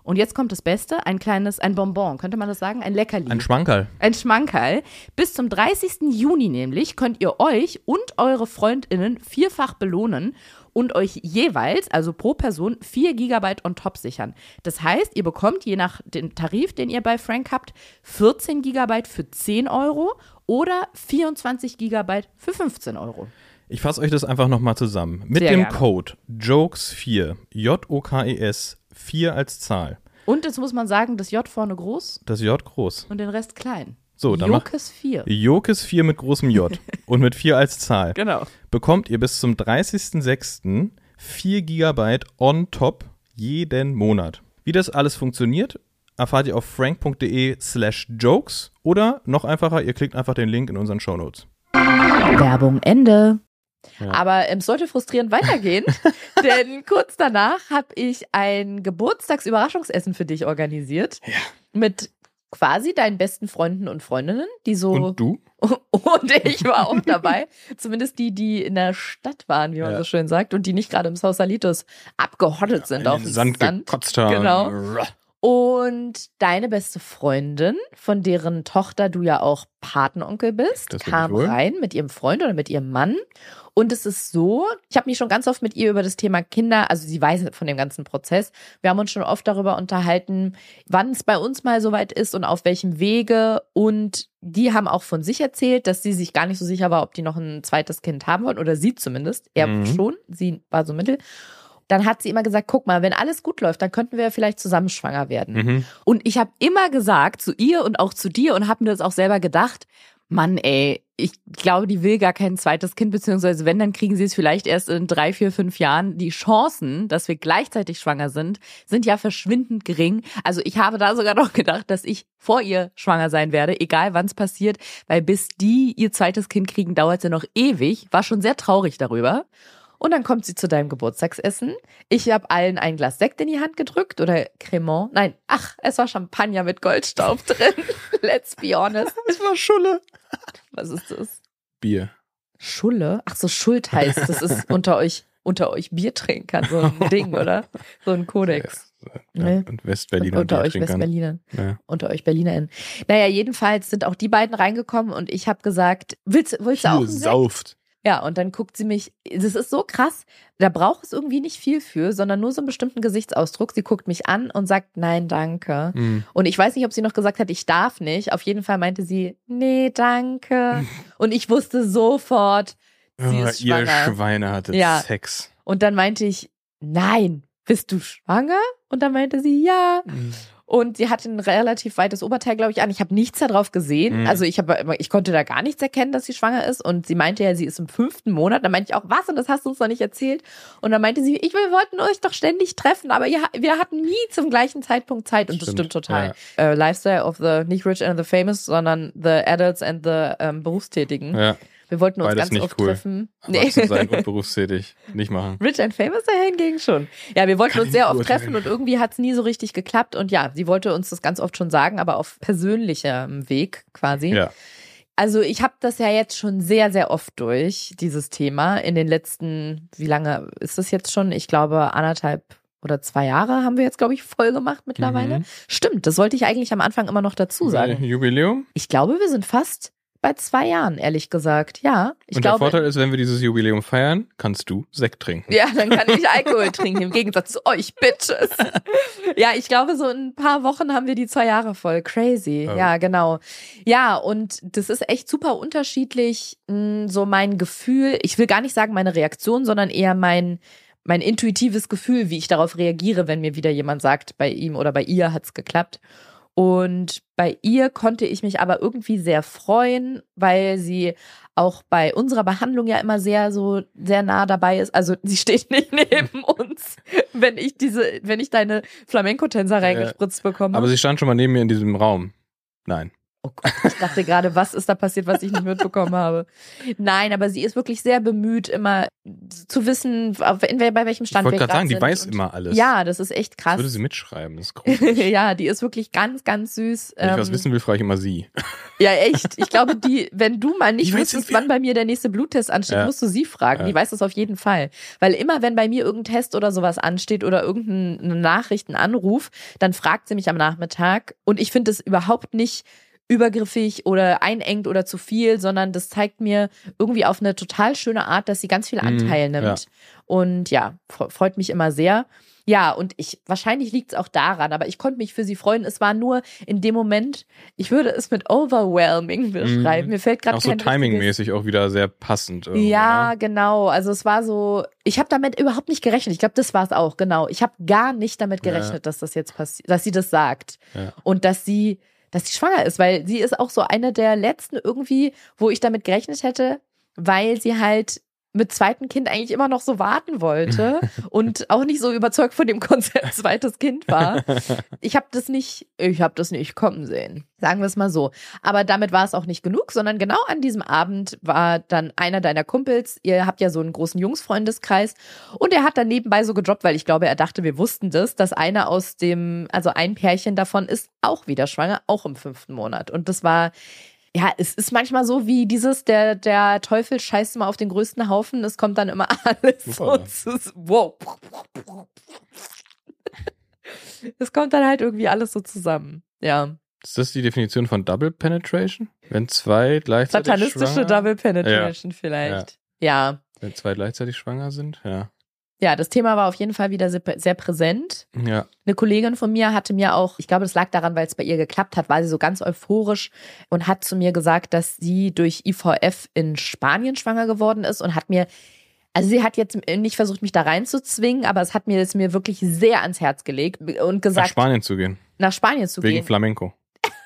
Und jetzt kommt das Beste, ein kleines, ein Bonbon, könnte man das sagen? Ein Leckerli. Ein Schmankerl. Ein Schmankerl. Bis zum 30. Juni nämlich könnt ihr euch und eure FreundInnen vierfach belohnen und euch jeweils, also pro Person, 4 Gigabyte on top sichern. Das heißt, ihr bekommt je nach dem Tarif, den ihr bei Frank habt, 14 Gigabyte für 10 Euro oder 24 Gigabyte für 15 Euro. Ich fasse euch das einfach nochmal zusammen. Mit Sehr dem gerne. Code JOKES4, J-O-K-E-S, 4 als Zahl. Und jetzt muss man sagen, das J vorne groß Das J groß. und den Rest klein. So, dann Jokes 4. JOKES4 mit großem J und mit 4 als Zahl. Genau. Bekommt ihr bis zum 30.06. 4 GB on top jeden Monat. Wie das alles funktioniert, erfahrt ihr auf frank.de slash jokes oder noch einfacher, ihr klickt einfach den Link in unseren Shownotes. Werbung Ende. Ja. Aber es sollte frustrierend weitergehen, denn kurz danach habe ich ein Geburtstagsüberraschungsessen für dich organisiert. Mit quasi deinen besten Freunden und Freundinnen, die so Und du? und ich war auch dabei, zumindest die, die in der Stadt waren, wie man Ja. so schön sagt, und die nicht gerade im Sausalitos abgehottet sind In auf den dem Sand, Sand. gekotzt haben. Genau. Und deine beste Freundin, von deren Tochter du ja auch Patenonkel bist, Das kam rein mit ihrem Freund oder mit ihrem Mann. Und es ist so, ich habe mich schon ganz oft mit ihr über das Thema Kinder, also sie weiß von dem ganzen Prozess. Wir haben uns schon oft darüber unterhalten, wann es bei uns mal soweit ist und auf welchem Wege. Und die haben auch von sich erzählt, dass sie sich gar nicht so sicher war, ob die noch ein zweites Kind haben wollen oder sie zumindest. Er Mhm. schon, sie war so mittel. Dann hat sie immer gesagt, guck mal, wenn alles gut läuft, dann könnten wir vielleicht zusammen schwanger werden. Mhm. Und ich habe immer gesagt zu ihr und auch zu dir und habe mir das auch selber gedacht, Mann, ey, ich glaube, die will gar kein zweites Kind, beziehungsweise wenn, dann kriegen sie es vielleicht erst in drei, vier, fünf Jahren. Die Chancen, dass wir gleichzeitig schwanger sind, sind ja verschwindend gering. Also ich habe da sogar noch gedacht, dass ich vor ihr schwanger sein werde, egal wann es passiert, weil bis die ihr zweites Kind kriegen, dauert es ja noch ewig. War schon sehr traurig darüber. Und dann kommt sie zu deinem Geburtstagsessen. Ich habe allen ein Glas Sekt in die Hand gedrückt oder Cremant. Nein, ach, es war Champagner mit Goldstaub drin. Let's be honest. Es war Schulle. Was ist das? Bier. Schulle? Ach so, Schuld heißt, das ist unter euch, unter euch Biertrinkern, so ein Ding, oder? So ein Kodex. Ja, Nee. Und Westberliner unter euch Biertrinkern. Westberlinern. Ja. Unter euch BerlinerInnen. Naja, jedenfalls sind auch die beiden reingekommen und ich habe gesagt, willst, willst du auch einen Sekt? Ja, und dann guckt sie mich, das ist so krass, da braucht es irgendwie nicht viel für, sondern nur so einen bestimmten Gesichtsausdruck. Sie guckt mich an und sagt, nein, danke. Mhm. Und ich weiß nicht, ob sie noch gesagt hat, ich darf nicht. Auf jeden Fall meinte sie, nee, danke. Und ich wusste sofort, sie Ah, ist ihr schwanger. Schweine hattet Ja. Sex. Und dann meinte ich, nein, bist du schwanger? Und dann meinte sie, ja. Und sie hatte ein relativ weites Oberteil, glaube ich, an. Ich habe nichts darauf gesehen. Mhm. Also ich habe, ich konnte da gar nichts erkennen, dass sie schwanger ist. Und sie meinte ja, sie ist im fünften Monat. Dann meinte ich auch, was? Und das hast du uns noch nicht erzählt. Und dann meinte sie, ich, wir wollten euch doch ständig treffen, aber ihr, wir hatten nie zum gleichen Zeitpunkt Zeit. Und das Stimmt, stimmt total. Äh, Lifestyle of the nicht rich and the famous, sondern the adults and the ähm, Berufstätigen. Ja, Wir wollten uns Beides ganz nicht oft cool. treffen. erwachsen sein und berufstätig. Nicht machen. Rich and Famous daher hingegen schon. Ja, wir wollten Kann uns sehr oft treffen und irgendwie hat es nie so richtig geklappt. Und ja, sie wollte uns das ganz oft schon sagen, aber auf persönlichem Weg quasi. Ja. Also ich habe das ja jetzt schon sehr, sehr oft durch, dieses Thema. In den letzten, wie lange ist das jetzt schon? Ich glaube, anderthalb oder zwei Jahre haben wir jetzt, glaube ich, voll gemacht mittlerweile. Mhm. Stimmt, das wollte ich eigentlich am Anfang immer noch dazu sagen. Jubiläum. Ich glaube, wir sind fast bei zwei Jahren, ehrlich gesagt. Ja, ich und glaube. der Vorteil ist, wenn wir dieses Jubiläum feiern, kannst du Sekt trinken. Ja, dann kann ich Alkohol trinken, im Gegensatz zu euch, Bitches. Ja, ich glaube, so in ein paar Wochen haben wir die zwei Jahre voll. Crazy. Oh. Ja, genau. Ja, und das ist echt super unterschiedlich, mh, so mein Gefühl. Ich will gar nicht sagen meine Reaktion, sondern eher mein, mein intuitives Gefühl, wie ich darauf reagiere, wenn mir wieder jemand sagt, bei ihm oder bei ihr hat's geklappt. Und bei ihr konnte ich mich aber irgendwie sehr freuen, weil sie auch bei unserer Behandlung ja immer sehr so sehr nah dabei ist. Also sie steht nicht neben uns, wenn ich diese, wenn ich deine Flamenco-Tänzer reingespritzt bekomme. Aber sie stand schon mal neben mir in diesem Raum. Nein. Oh Gott, ich dachte gerade, was ist da passiert, was ich nicht mitbekommen habe. Nein, aber sie ist wirklich sehr bemüht, immer zu wissen, in, bei welchem Ich Stand wollte wir gerade sagen, die weiß immer alles. Ja, das ist echt Das krass. würde sie mitschreiben. Das ist gruselig. ja, die ist wirklich ganz, ganz süß. Wenn ich was Ähm, wissen will, frage ich immer sie. Ja, echt. Ich glaube, die, wenn du mal nicht wüsstest, wann bei mir der nächste Bluttest ansteht, Ja. musst du sie fragen. Ja. Die weiß das auf jeden Fall. Weil immer, wenn bei mir irgendein Test oder sowas ansteht oder irgendeine Nachricht, ein Anruf, dann fragt sie mich am Nachmittag. Und ich finde es überhaupt nicht übergriffig oder einengt oder zu viel, sondern das zeigt mir irgendwie auf eine total schöne Art, dass sie ganz viel Mhm, Anteil nimmt. ja. Und ja, fre- freut mich immer sehr. Ja, und ich, wahrscheinlich liegt es auch daran, aber ich konnte mich für sie freuen. Es war nur in dem Moment, ich würde es mit overwhelming beschreiben. Mir fällt gerade Mhm. Auch so timingmäßig auch wieder sehr passend. ja, ne? genau. Also es war so, ich habe damit überhaupt nicht gerechnet. Ich glaube, das war es auch, genau. Ich habe gar nicht damit Ja. gerechnet, dass das jetzt passiert, dass sie das sagt. Ja. Und dass sie, dass sie schwanger ist, weil sie ist auch so eine der letzten irgendwie, wo ich damit gerechnet hätte, weil sie halt mit zweiten Kind eigentlich immer noch so warten wollte und auch nicht so überzeugt von dem Konzept zweites Kind war. Ich habe das nicht, ich habe das nicht kommen sehen. Sagen wir es mal so. Aber damit war es auch nicht genug, sondern genau an diesem Abend war dann einer deiner Kumpels, ihr habt ja so einen großen Jungsfreundeskreis und er hat dann nebenbei so gedroppt, weil ich glaube, er dachte, wir wussten das, dass einer aus dem, also ein Pärchen davon ist auch wieder schwanger, auch im fünften Monat. Und das war ja, es ist manchmal so wie dieses, der, der Teufel scheißt immer auf den größten Haufen, es kommt dann immer alles Super. so zu, wow. Es kommt dann halt irgendwie alles so zusammen. Ja. Ist das die Definition von Double Penetration? Wenn zwei gleichzeitig Satanistische schwanger, Double Penetration vielleicht. Ja. Wenn zwei gleichzeitig schwanger sind? Ja. Ja, das Thema war auf jeden Fall wieder sehr, präsent. Ja. Eine Kollegin von mir hatte mir auch, ich glaube, das lag daran, weil es bei ihr geklappt hat, war sie so ganz euphorisch und hat zu mir gesagt, dass sie durch IVF in Spanien schwanger geworden ist und hat mir, also sie hat jetzt nicht versucht, mich da reinzuzwingen, aber es hat mir das mir wirklich sehr ans Herz gelegt und Nach gesagt, Spanien zu gehen. nach Spanien zu Wegen gehen. Flamenco.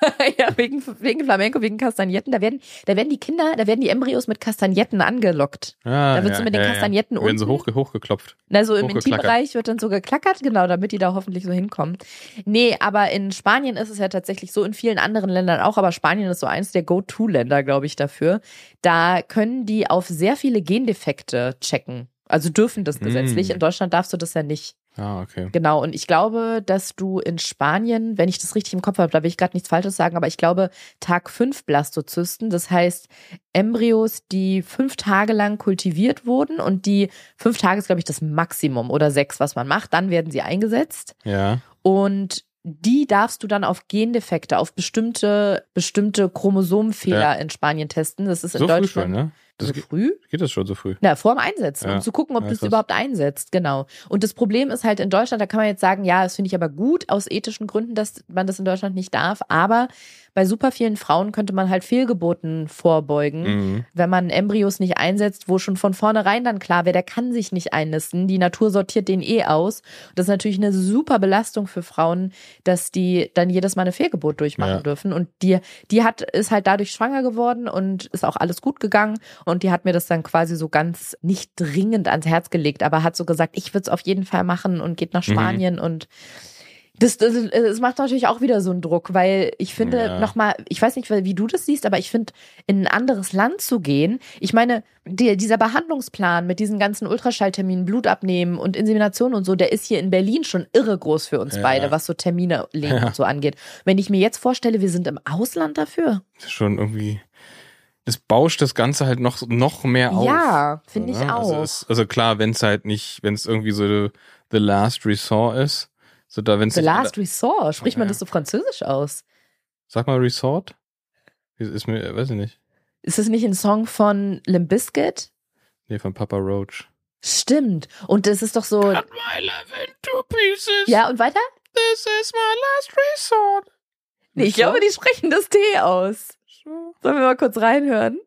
ja, wegen, wegen Flamenco, wegen Kastagnetten. Da werden, da werden die Kinder, da werden die Embryos mit Kastagnetten angelockt. Ah, Da wird so mit den Kastagnetten Werden so hoch, hochgeklopft. Na, so im. Intimbereich wird dann so geklackert, genau, damit die da hoffentlich so hinkommen. Nee, aber in Spanien ist es ja tatsächlich so, in vielen anderen Ländern auch, aber Spanien ist so eins der Go-To-Länder, glaube ich, dafür. Da können die auf sehr viele Gendefekte checken. Also dürfen das Mm. gesetzlich. In Deutschland darfst du das ja nicht. Ah, okay. Genau, und ich glaube, dass du in Spanien, wenn ich das richtig im Kopf habe, da will ich gerade nichts Falsches sagen, aber ich glaube, Tag 5 Blastozysten, das heißt Embryos, die fünf Tage lang kultiviert wurden und die fünf Tage ist, glaube ich, das Maximum oder sechs, was man macht, dann werden sie eingesetzt Ja. und die darfst du dann auf Gendefekte, auf bestimmte, bestimmte Chromosomenfehler Ja. in Spanien testen. Das ist in So früh Deutschland. schon, ne? Das so geht, früh? geht das schon so früh? Na, vor dem Einsetzen, Ja. um zu gucken, ob Ja, das krass. überhaupt einsetzt, genau. Und das Problem ist halt in Deutschland, da kann man jetzt sagen, ja, das finde ich aber gut aus ethischen Gründen, dass man das in Deutschland nicht darf, aber bei super vielen Frauen könnte man halt Fehlgeburten vorbeugen, Mhm. wenn man Embryos nicht einsetzt, wo schon von vornherein dann klar wäre, der kann sich nicht einnisten, die Natur sortiert den eh aus. Das ist natürlich eine super Belastung für Frauen, dass die dann jedes Mal eine Fehlgeburt durchmachen Ja. dürfen und die, die hat, ist halt dadurch schwanger geworden und ist auch alles gut gegangen und die hat mir das dann quasi so ganz nicht dringend ans Herz gelegt, aber hat so gesagt, ich würde es auf jeden Fall machen und geht nach Mhm. Spanien und das, das, das macht natürlich auch wieder so einen Druck, weil ich finde, Ja. nochmal, ich weiß nicht, wie du das siehst, aber ich finde, in ein anderes Land zu gehen, ich meine, die, dieser Behandlungsplan mit diesen ganzen Ultraschallterminen, Blut abnehmen und Insemination und so, der ist hier in Berlin schon irre groß für uns Ja. beide, was so Termine legen Ja. und so angeht. Wenn ich mir jetzt vorstelle, wir sind im Ausland dafür. Das ist schon irgendwie. Das bauscht das Ganze halt noch, noch mehr auf. Ja, finde ich auch. Also, es, also klar, wenn es halt nicht, wenn es irgendwie so the, the last resort ist, so da, wenn es The Last Resort, spricht man das so französisch aus? Sag mal Resort? Ist, ist mir, weiß ich nicht. Ist es nicht ein Song von Limp Bizkit? Nee, von Papa Roach. Stimmt. Und das ist doch so. my love in two pieces. Ja, und weiter? This is my last resort. Nee, ich glaube, die sprechen das T aus. Sollen wir mal kurz reinhören?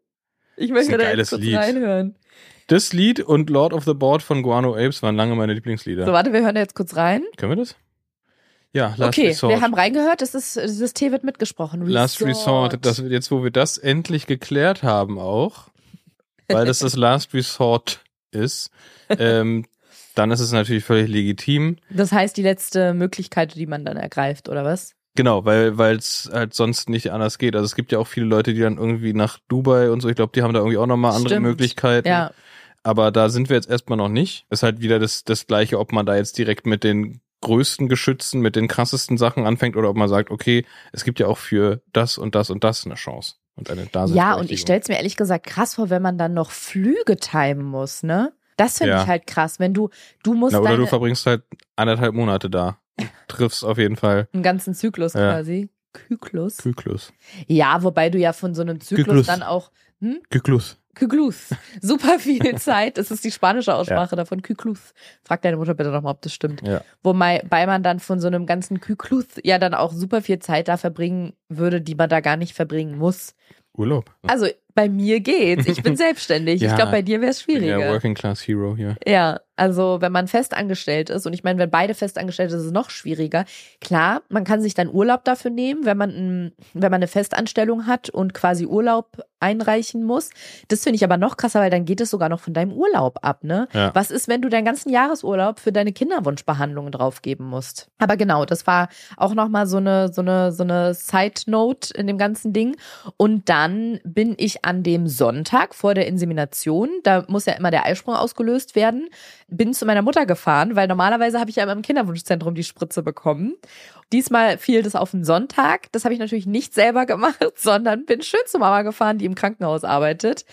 Ich möchte da jetzt kurz Lied. reinhören. Das Lied und Lord of the Board von Guano Apes waren lange meine Lieblingslieder. So, warte, wir hören da jetzt kurz rein. Können wir das? Ja, Last okay, Resort. wir haben reingehört, das, ist, das T wird mitgesprochen. Last Resort, das, jetzt wo wir das endlich geklärt haben auch, weil das das Last Resort ist, ähm, dann ist es natürlich völlig legitim. das heißt, die letzte Möglichkeit, die man dann ergreift, oder was? Genau, weil weil es halt sonst nicht anders geht. Also es gibt ja auch viele Leute, die dann irgendwie nach Dubai und so, ich glaube, die haben da irgendwie auch nochmal andere Stimmt. Möglichkeiten. Ja, Aber da sind wir jetzt erstmal noch nicht. Ist halt wieder das, das Gleiche, ob man da jetzt direkt mit den größten Geschützen, mit den krassesten Sachen anfängt oder ob man sagt, okay, es gibt ja auch für das und das und das eine Chance und eine Daseinsberechtigung. ja und ich stell's mir ehrlich gesagt krass vor, wenn man dann noch Flüge timen muss, ne? Das finde Ja. ich halt krass, wenn du, du musst Na, oder du verbringst halt anderthalb Monate da. Triffst auf jeden Fall einen ganzen Zyklus Ja. quasi. Zyklus. Zyklus. Ja, wobei du ja von so einem Zyklus Zyklus. dann auch, hm? Zyklus. Kyklus. Super viel Zeit. Das ist die spanische Aussprache davon. Kyklus. Frag deine Mutter bitte nochmal, ob das stimmt. Ja. Wobei man dann von so einem ganzen Kyklus ja dann auch super viel Zeit da verbringen würde, die man da gar nicht verbringen muss. Urlaub. Also bei mir geht's. Ich bin selbstständig. Ja. ich glaube, bei dir wäre es schwieriger. Ja, Working Class Hero hier. Ja, also wenn man festangestellt ist und ich meine, wenn beide festangestellt sind, ist es noch schwieriger. Klar, man kann sich dann Urlaub dafür nehmen, wenn man, wenn man eine Festanstellung hat und quasi Urlaub einreichen muss. Das finde ich aber noch krasser, weil dann geht es sogar noch von deinem Urlaub ab, ne? Ja. Was ist, wenn du deinen ganzen Jahresurlaub für deine Kinderwunschbehandlungen draufgeben musst? Aber genau, das war auch nochmal so eine, so eine, so eine Side-Note in dem ganzen Ding. Und dann bin ich an dem Sonntag vor der Insemination, da muss ja immer der Eisprung ausgelöst werden, bin zu meiner Mutter gefahren, weil normalerweise habe ich ja immer im Kinderwunschzentrum die Spritze bekommen. Diesmal fiel das auf den Sonntag. Das habe ich natürlich nicht selber gemacht, sondern bin schön zu Mama gefahren, die im Krankenhaus arbeitet.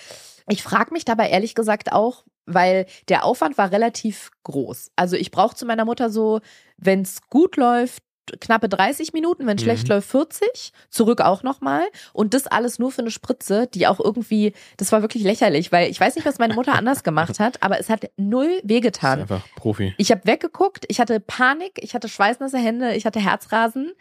Ich frage mich dabei ehrlich gesagt auch, weil der Aufwand war relativ groß. Also ich brauche zu meiner Mutter so, wenn es gut läuft, knappe 30 Minuten, wenn es Mhm. schlecht läuft 40, zurück auch nochmal und das alles nur für eine Spritze, die auch irgendwie, das war wirklich lächerlich, weil ich weiß nicht, was meine Mutter anders gemacht hat, aber es hat null Ist wehgetan. einfach Profi. Ich habe weggeguckt, ich hatte Panik, ich hatte schweißnasse Hände, ich hatte Herzrasen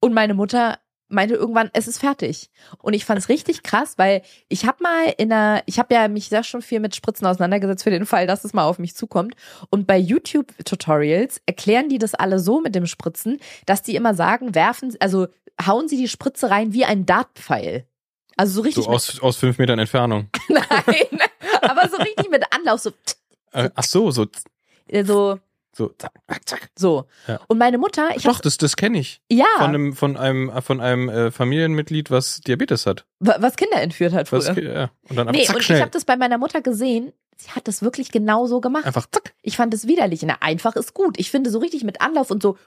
und meine Mutter meinte irgendwann, es ist fertig. Und ich fand es richtig krass, weil ich habe mal in einer, ich habe ja mich sehr schon viel mit Spritzen auseinandergesetzt für den Fall, dass es mal auf mich zukommt. Und bei YouTube-Tutorials erklären die das alle so mit dem Spritzen, dass die immer sagen, werfen, also hauen sie die Spritze rein wie ein Dartpfeil. Also so richtig So aus, aus fünf Metern Entfernung. nein, aber so richtig mit Anlauf, so, Äh, ach so, so, so, so, zack, zack, zack. so. Ja. Und meine Mutter, ich Doch, hab, das, das kenne ich. ja, Von einem, von einem, von einem äh, Familienmitglied, was Diabetes hat. wa- was Kinder entführt hat früher. Was, ja. Und dann Nee, zack, und schnell. ich habe das bei meiner Mutter gesehen. Sie hat das wirklich genau so gemacht. einfach zack. Ich fand es widerlich. Na, einfach ist gut. Ich finde so richtig mit Anlauf und so.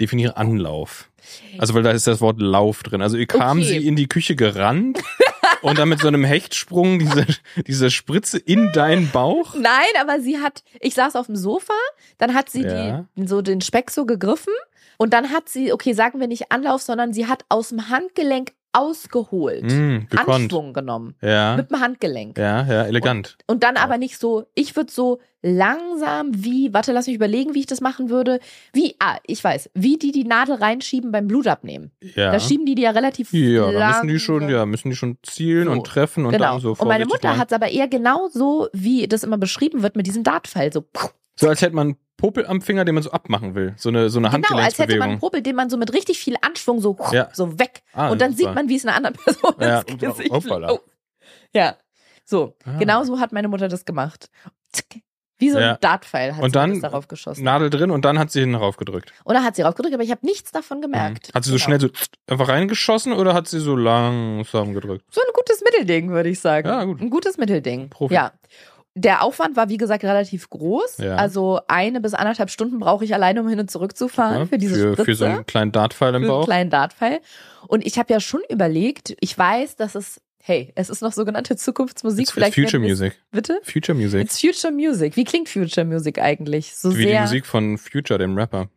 Definiere Anlauf. Also, weil da ist das Wort Lauf drin. Also, ihr kam Okay. sie in die Küche gerannt und dann mit so einem Hechtsprung diese, diese Spritze in deinen Bauch. Nein, aber sie hat, ich saß auf dem Sofa, dann hat sie Ja. die, so den Speck so gegriffen und dann hat sie, okay, sagen wir nicht Anlauf, sondern sie hat aus dem Handgelenk ausgeholt. Mm, gekonnt. Anschwung genommen. Ja. Mit dem Handgelenk. Ja, ja, elegant. Und dann Ja. aber nicht so, ich würde so langsam wie, warte, lass mich überlegen, wie ich das machen würde. Wie, ah, ich weiß, wie die die Nadel reinschieben beim Blutabnehmen. Ja. Da schieben die die ja relativ ja, da müssen die schon, ja, müssen die schon zielen So. und treffen und genau. dann so und meine Mutter hat es aber eher genau so, wie das immer beschrieben wird, mit diesem Dartpfeil. So, So als hätte man Popel am Finger, den man so abmachen will. So eine, so eine genau, als hätte man einen. Popel, den man so mit richtig viel Anschwung so, Ja. so weg. Ah, und dann super. sieht man, wie es einer anderen Person Ja, ins Gesicht läuft. Ja, so. Ah. Genau so hat meine Mutter das gemacht. Zick. Wie so Ja. ein Dartpfeil hat Und sie dann das darauf geschossen. Nadel drin und dann hat sie hinten raufgedrückt. Und dann hat sie raufgedrückt, aber ich habe nichts davon gemerkt. Hat sie so Genau. schnell so einfach reingeschossen oder hat sie so langsam gedrückt? So ein gutes Mittelding, würde ich sagen. Ja, gut. Ein gutes Mittelding. Profi. Ja. Der Aufwand war, wie gesagt, relativ groß. Ja. Also eine bis anderthalb Stunden brauche ich alleine, um hin und zurück zu fahren Ja, für diese für, Spritze. für so einen kleinen Dartpfeil im für einen Bauch. kleinen Dartpfeil. Und ich habe ja schon überlegt, ich weiß, dass es, hey, es ist noch sogenannte Zukunftsmusik. It's, it's Vielleicht Future wir es- Music. Bitte? Future Music. It's Future Music. Wie klingt Future Music eigentlich? So Wie die sehr. Musik von Future, dem Rapper.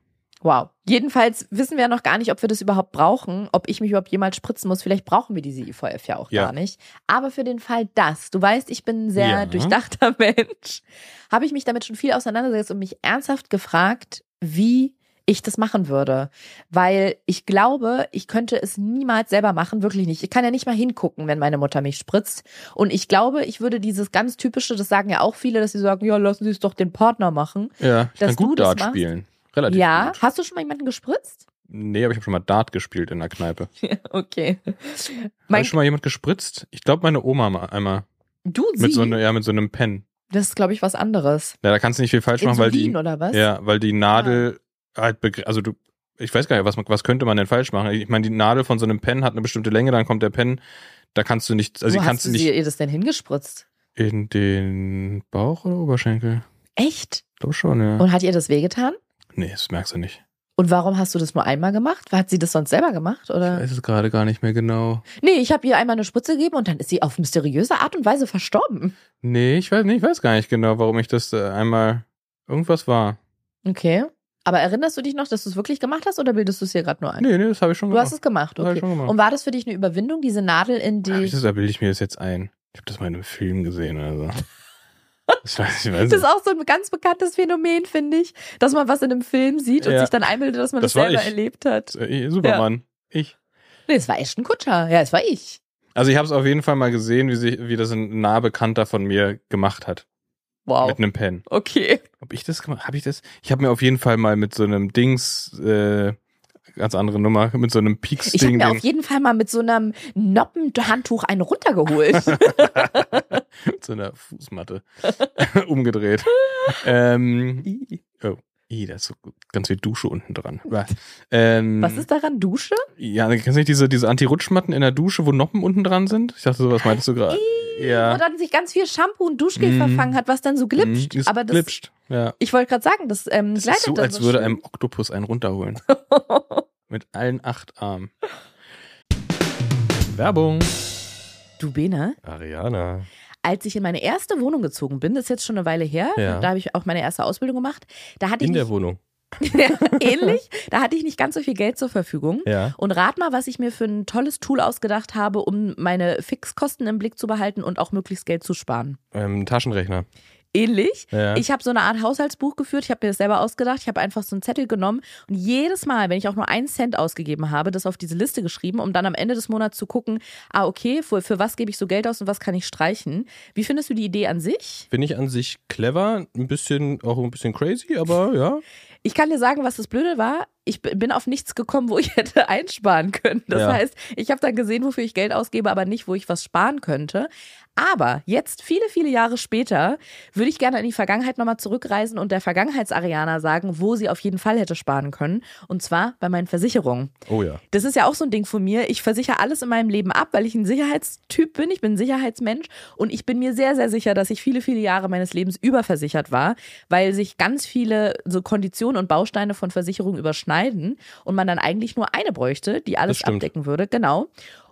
Wow. Jedenfalls wissen wir ja noch gar nicht, ob wir das überhaupt brauchen, ob ich mich überhaupt jemals spritzen muss. Vielleicht brauchen wir diese IVF ja auch Ja. gar nicht. Aber für den Fall das, du weißt, ich bin ein sehr Ja. durchdachter Mensch, habe ich mich damit schon viel auseinandergesetzt und mich ernsthaft gefragt, wie ich das machen würde. Weil ich glaube, ich könnte es niemals selber machen, wirklich nicht. Ich kann ja nicht mal hingucken, wenn meine Mutter mich spritzt. Und ich glaube, ich würde dieses ganz typische, das sagen ja auch viele, dass sie sagen, ja, lassen Sie es doch den Partner machen. Ja, ich Dass kann du gut das Dart spielen. Relativ ja. gut. Hast du schon mal jemanden gespritzt? Nee, aber ich habe schon mal Dart gespielt in der Kneipe. Okay. Hat Mein, schon mal jemand gespritzt? Ich glaube, meine Oma mal einmal. du, Mit sie? so, ne, ja, mit so einem Pen. das ist, glaube ich, was anderes. Ja, da kannst du nicht viel falsch machen, weil die, Insulin oder was? ja, weil die Nadel halt, begr- also du, ich weiß gar nicht, was, was könnte man denn falsch machen? Ich meine, die Nadel von so einem Pen hat eine bestimmte Länge, dann kommt der Pen, da kannst du nicht, also Wo hast kannst du nicht sie, ihr das denn hingespritzt? in den Bauch oder Oberschenkel. Echt? Ich glaube schon, ja. Und hat ihr das wehgetan? Nee, das merkst du nicht. Und warum hast du das nur einmal gemacht? Hat sie das sonst selber gemacht? Ich Oder? weiß es gerade gar nicht mehr genau. Nee, ich habe ihr einmal eine Spritze gegeben und dann ist sie auf mysteriöse Art und Weise verstorben. Nee, ich weiß nicht, ich weiß gar nicht genau, warum ich das äh, einmal irgendwas war. Okay. Aber erinnerst du dich noch, dass du es wirklich gemacht hast oder bildest du es hier gerade nur ein? Nee, nee, das habe ich schon Du gemacht. hast es gemacht, hab okay. ich gemacht. Und war das für dich eine Überwindung, diese Nadel in Hab die. ich das, da bilde ich mir das jetzt ein. Ich habe das mal in einem Film gesehen oder so. Ich weiß, ich weiß Das ist auch so ein ganz bekanntes Phänomen, finde ich, dass man was in einem Film sieht und Ja. sich dann einbildet, dass man das, Das selber erlebt hat. Äh, Supermann. Ich. Nee, es war Ashton Kutscher. Ja, es war ich. Also ich habe es auf jeden Fall mal gesehen, wie, sich, wie das ein nah Bekannter von mir gemacht hat. Wow. Mit einem Pen. Okay. Ob ich das gemacht habe? ich das? Ich habe mir auf jeden Fall mal mit so einem Dings äh, ganz andere Nummer mit so einem Ich habe mir auf jeden Fall mal mit so einem Noppenhandtuch einen runtergeholt. mit so einer Fußmatte umgedreht. ähm, oh, i, da ist so ganz viel Dusche unten dran. Ähm, Was ist daran? Dusche? Ja, kennst du nicht diese, diese Anti-Rutschmatten in der Dusche, wo Noppen unten dran sind? Ich dachte, sowas meintest du gerade. Wo Ja. dann sich ganz viel Shampoo und Duschgel Mm. verfangen hat, was dann so glitscht. Ist Aber das, glitscht. Ja. ich wollte gerade sagen, das ähm, Es gleitet ist so, dann als so würde schön. einem Oktopus einen runterholen. Mit allen acht Armen. Werbung. Du Bene, Ariana. Als ich in meine erste Wohnung gezogen bin, das ist jetzt schon eine Weile her, Ja. da habe ich auch meine erste Ausbildung gemacht, da hatte In ich der nicht, Wohnung. ähnlich, da hatte ich nicht ganz so viel Geld zur Verfügung. Ja. Und rat mal, was ich mir für ein tolles Tool ausgedacht habe, um meine Fixkosten im Blick zu behalten und auch möglichst Geld zu sparen. Ähm, Taschenrechner. Ähnlich. Ja. Ich habe so eine Art Haushaltsbuch geführt. Ich habe mir das selber ausgedacht. Ich habe einfach so einen Zettel genommen und jedes Mal, wenn ich auch nur einen Cent ausgegeben habe, das auf diese Liste geschrieben, um dann am Ende des Monats zu gucken, ah, okay, für, für was gebe ich so Geld aus und was kann ich streichen. Wie findest du die Idee an sich? Finde ich an sich clever, ein bisschen, auch ein bisschen crazy, aber ja. Ich kann dir sagen, was das Blöde war. Ich bin auf nichts gekommen, wo ich hätte einsparen können. Das Ja. heißt, ich habe dann gesehen, wofür ich Geld ausgebe, aber nicht, wo ich was sparen könnte. Aber jetzt, viele, viele Jahre später, würde ich gerne in die Vergangenheit nochmal zurückreisen und der Vergangenheitsarianer sagen, wo sie auf jeden Fall hätte sparen können. Und zwar bei meinen Versicherungen. Oh ja. Das ist ja auch so ein Ding von mir. Ich versichere alles in meinem Leben ab, weil ich ein Sicherheitstyp bin. Ich bin ein Sicherheitsmensch und ich bin mir sehr, sehr sicher, dass ich viele, viele Jahre meines Lebens überversichert war, weil sich ganz viele so Konditionen und Bausteine von Versicherungen überschneiden und man dann eigentlich nur eine bräuchte, die alles abdecken würde. Genau.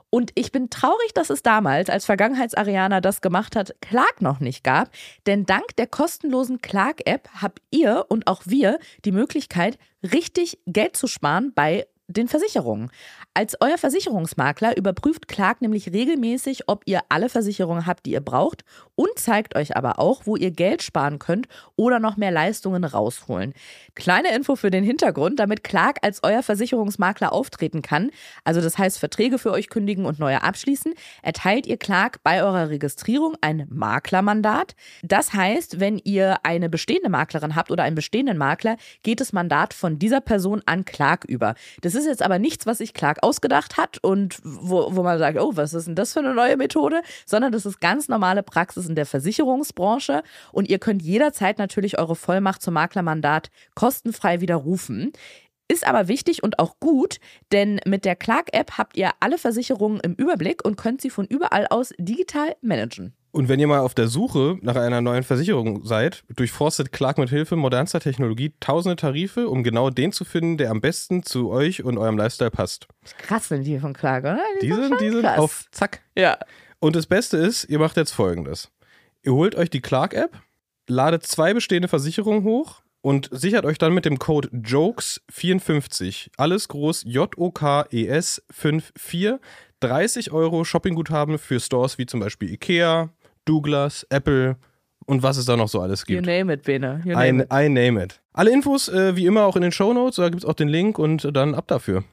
Und ich bin traurig, dass es damals, als Vergangenheitsarianer das gemacht hat, Clark noch nicht gab. Denn dank der kostenlosen Clark-App habt ihr und auch wir die Möglichkeit, richtig Geld zu sparen bei den Versicherungen. Als euer Versicherungsmakler überprüft Clark nämlich regelmäßig, ob ihr alle Versicherungen habt, die ihr braucht und zeigt euch aber auch, wo ihr Geld sparen könnt oder noch mehr Leistungen rausholen. Kleine Info für den Hintergrund, damit Clark als euer Versicherungsmakler auftreten kann, also das heißt Verträge für euch kündigen und neue abschließen, erteilt ihr Clark bei eurer Registrierung ein Maklermandat. Das heißt, wenn ihr eine bestehende Maklerin habt oder einen bestehenden Makler, geht das Mandat von dieser Person an Clark über. Das ist jetzt aber nichts, was sich Clark ausgedacht hat und wo, wo man sagt, oh, was ist denn das für eine neue Methode, sondern das ist ganz normale Praxis in der Versicherungsbranche und ihr könnt jederzeit natürlich eure Vollmacht zum Maklermandat kostenfrei widerrufen. Ist aber wichtig und auch gut, denn mit der Clark-App habt ihr alle Versicherungen im Überblick und könnt sie von überall aus digital managen. Und wenn ihr mal auf der Suche nach einer neuen Versicherung seid, durchforstet Clark mit Hilfe modernster Technologie tausende Tarife, um genau den zu finden, der am besten zu euch und eurem Lifestyle passt. Krass sind die von Clark, oder? Die sind sind, die sind krass. auf Zack. Ja. Und das Beste ist, ihr macht jetzt folgendes. Ihr holt euch die Clark-App, ladet zwei bestehende Versicherungen hoch und sichert euch dann mit dem Code JOKES54, alles groß J-O-K-E-S 54, 30 Euro Shoppingguthaben für Stores wie zum Beispiel Ikea, Douglas, Apple und was es da noch so alles You gibt. name it, Bene. You I, name it. I name it. Alle Infos äh, wie immer auch in den Shownotes, da gibt es auch den Link und dann ab dafür.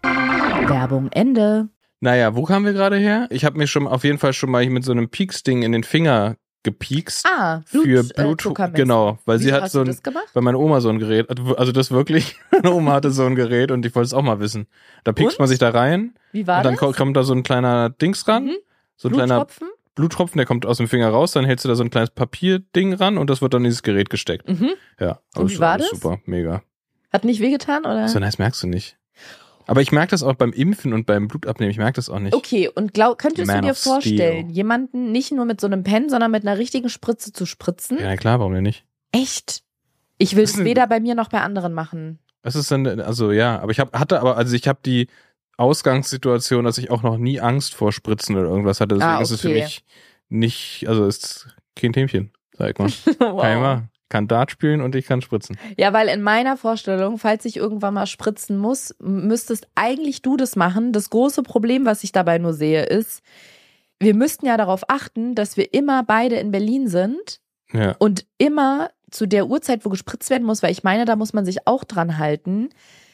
Werbung Ende. Naja, wo kamen wir gerade her? Ich habe mir schon auf jeden Fall schon mal mit so einem Peaks-Ding in den Finger gepiekst. Ah, für Blut, äh, Bluetooth. Zuckermessen. genau, weil sie Wieso hat hast so du ein, das gemacht? weil meine Oma so ein Gerät, also das wirklich, meine Oma hatte so ein Gerät und ich wollte es auch mal wissen. Da piekst Und? man sich da rein Wie war und dann das? ko- kommt da so ein kleiner Dings ran, Mhm. so ein kleiner Bluttropfen? Der kommt aus dem Finger raus, dann hältst du da so ein kleines Papierding ran und das wird dann in dieses Gerät gesteckt. Mhm. Ja, Und wie war das? Super, mega. Hat nicht wehgetan, oder? So nice merkst du nicht. Aber ich merke das auch beim Impfen und beim Blutabnehmen, ich merke das auch nicht. Okay, und glaub, könntest Man du dir of Steel. vorstellen, jemanden nicht nur mit so einem Pen, sondern mit einer richtigen Spritze zu spritzen? Ja, klar, warum denn nicht? Echt? Ich will es weder bei mir noch bei anderen machen. Was ist denn, also ja, aber ich hab, hatte aber, also ich habe die Ausgangssituation, dass ich auch noch nie Angst vor Spritzen oder irgendwas hatte. Deswegen Ah, ist es für okay. mich nicht, also ist kein Themchen, sag ich mal. Wow. Mal. Kann Dart spielen und ich kann spritzen. Ja, weil in meiner Vorstellung, falls ich irgendwann mal spritzen muss, müsstest eigentlich du das machen. Das große Problem, was ich dabei nur sehe, ist, wir müssten ja darauf achten, dass wir immer beide in Berlin sind Ja. und immer zu der Uhrzeit, wo gespritzt werden muss, weil ich meine, da muss man sich auch dran halten,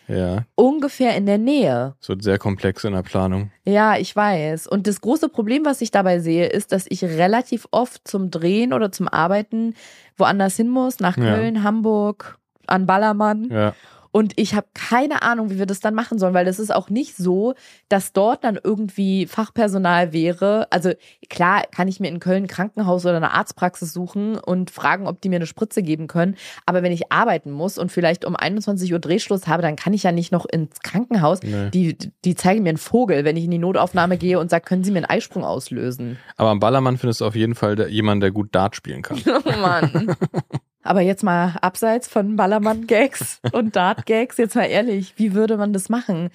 Ja. ungefähr in der Nähe. Es wird sehr komplex in der Planung. Ja, ich weiß. Und das große Problem, was ich dabei sehe, ist, dass ich relativ oft zum Drehen oder zum Arbeiten woanders hin muss, nach Ja. Köln, Hamburg, an Ballermann. Ja. Und ich habe keine Ahnung, wie wir das dann machen sollen, weil das ist auch nicht so, dass dort dann irgendwie Fachpersonal wäre. Also klar kann ich mir in Köln ein Krankenhaus oder eine Arztpraxis suchen und fragen, ob die mir eine Spritze geben können. Aber wenn ich arbeiten muss und vielleicht um 21 Uhr Drehschluss habe, dann kann ich ja nicht noch ins Krankenhaus. Nee. Die, die zeigen mir einen Vogel, wenn ich in die Notaufnahme gehe und sage, können Sie mir einen Eisprung auslösen? Aber am Ballermann findest du auf jeden Fall jemanden, der gut Dart spielen kann. Oh Mann. Aber jetzt mal abseits von Ballermann-Gags und Dart-Gags, jetzt mal ehrlich, wie würde man das machen?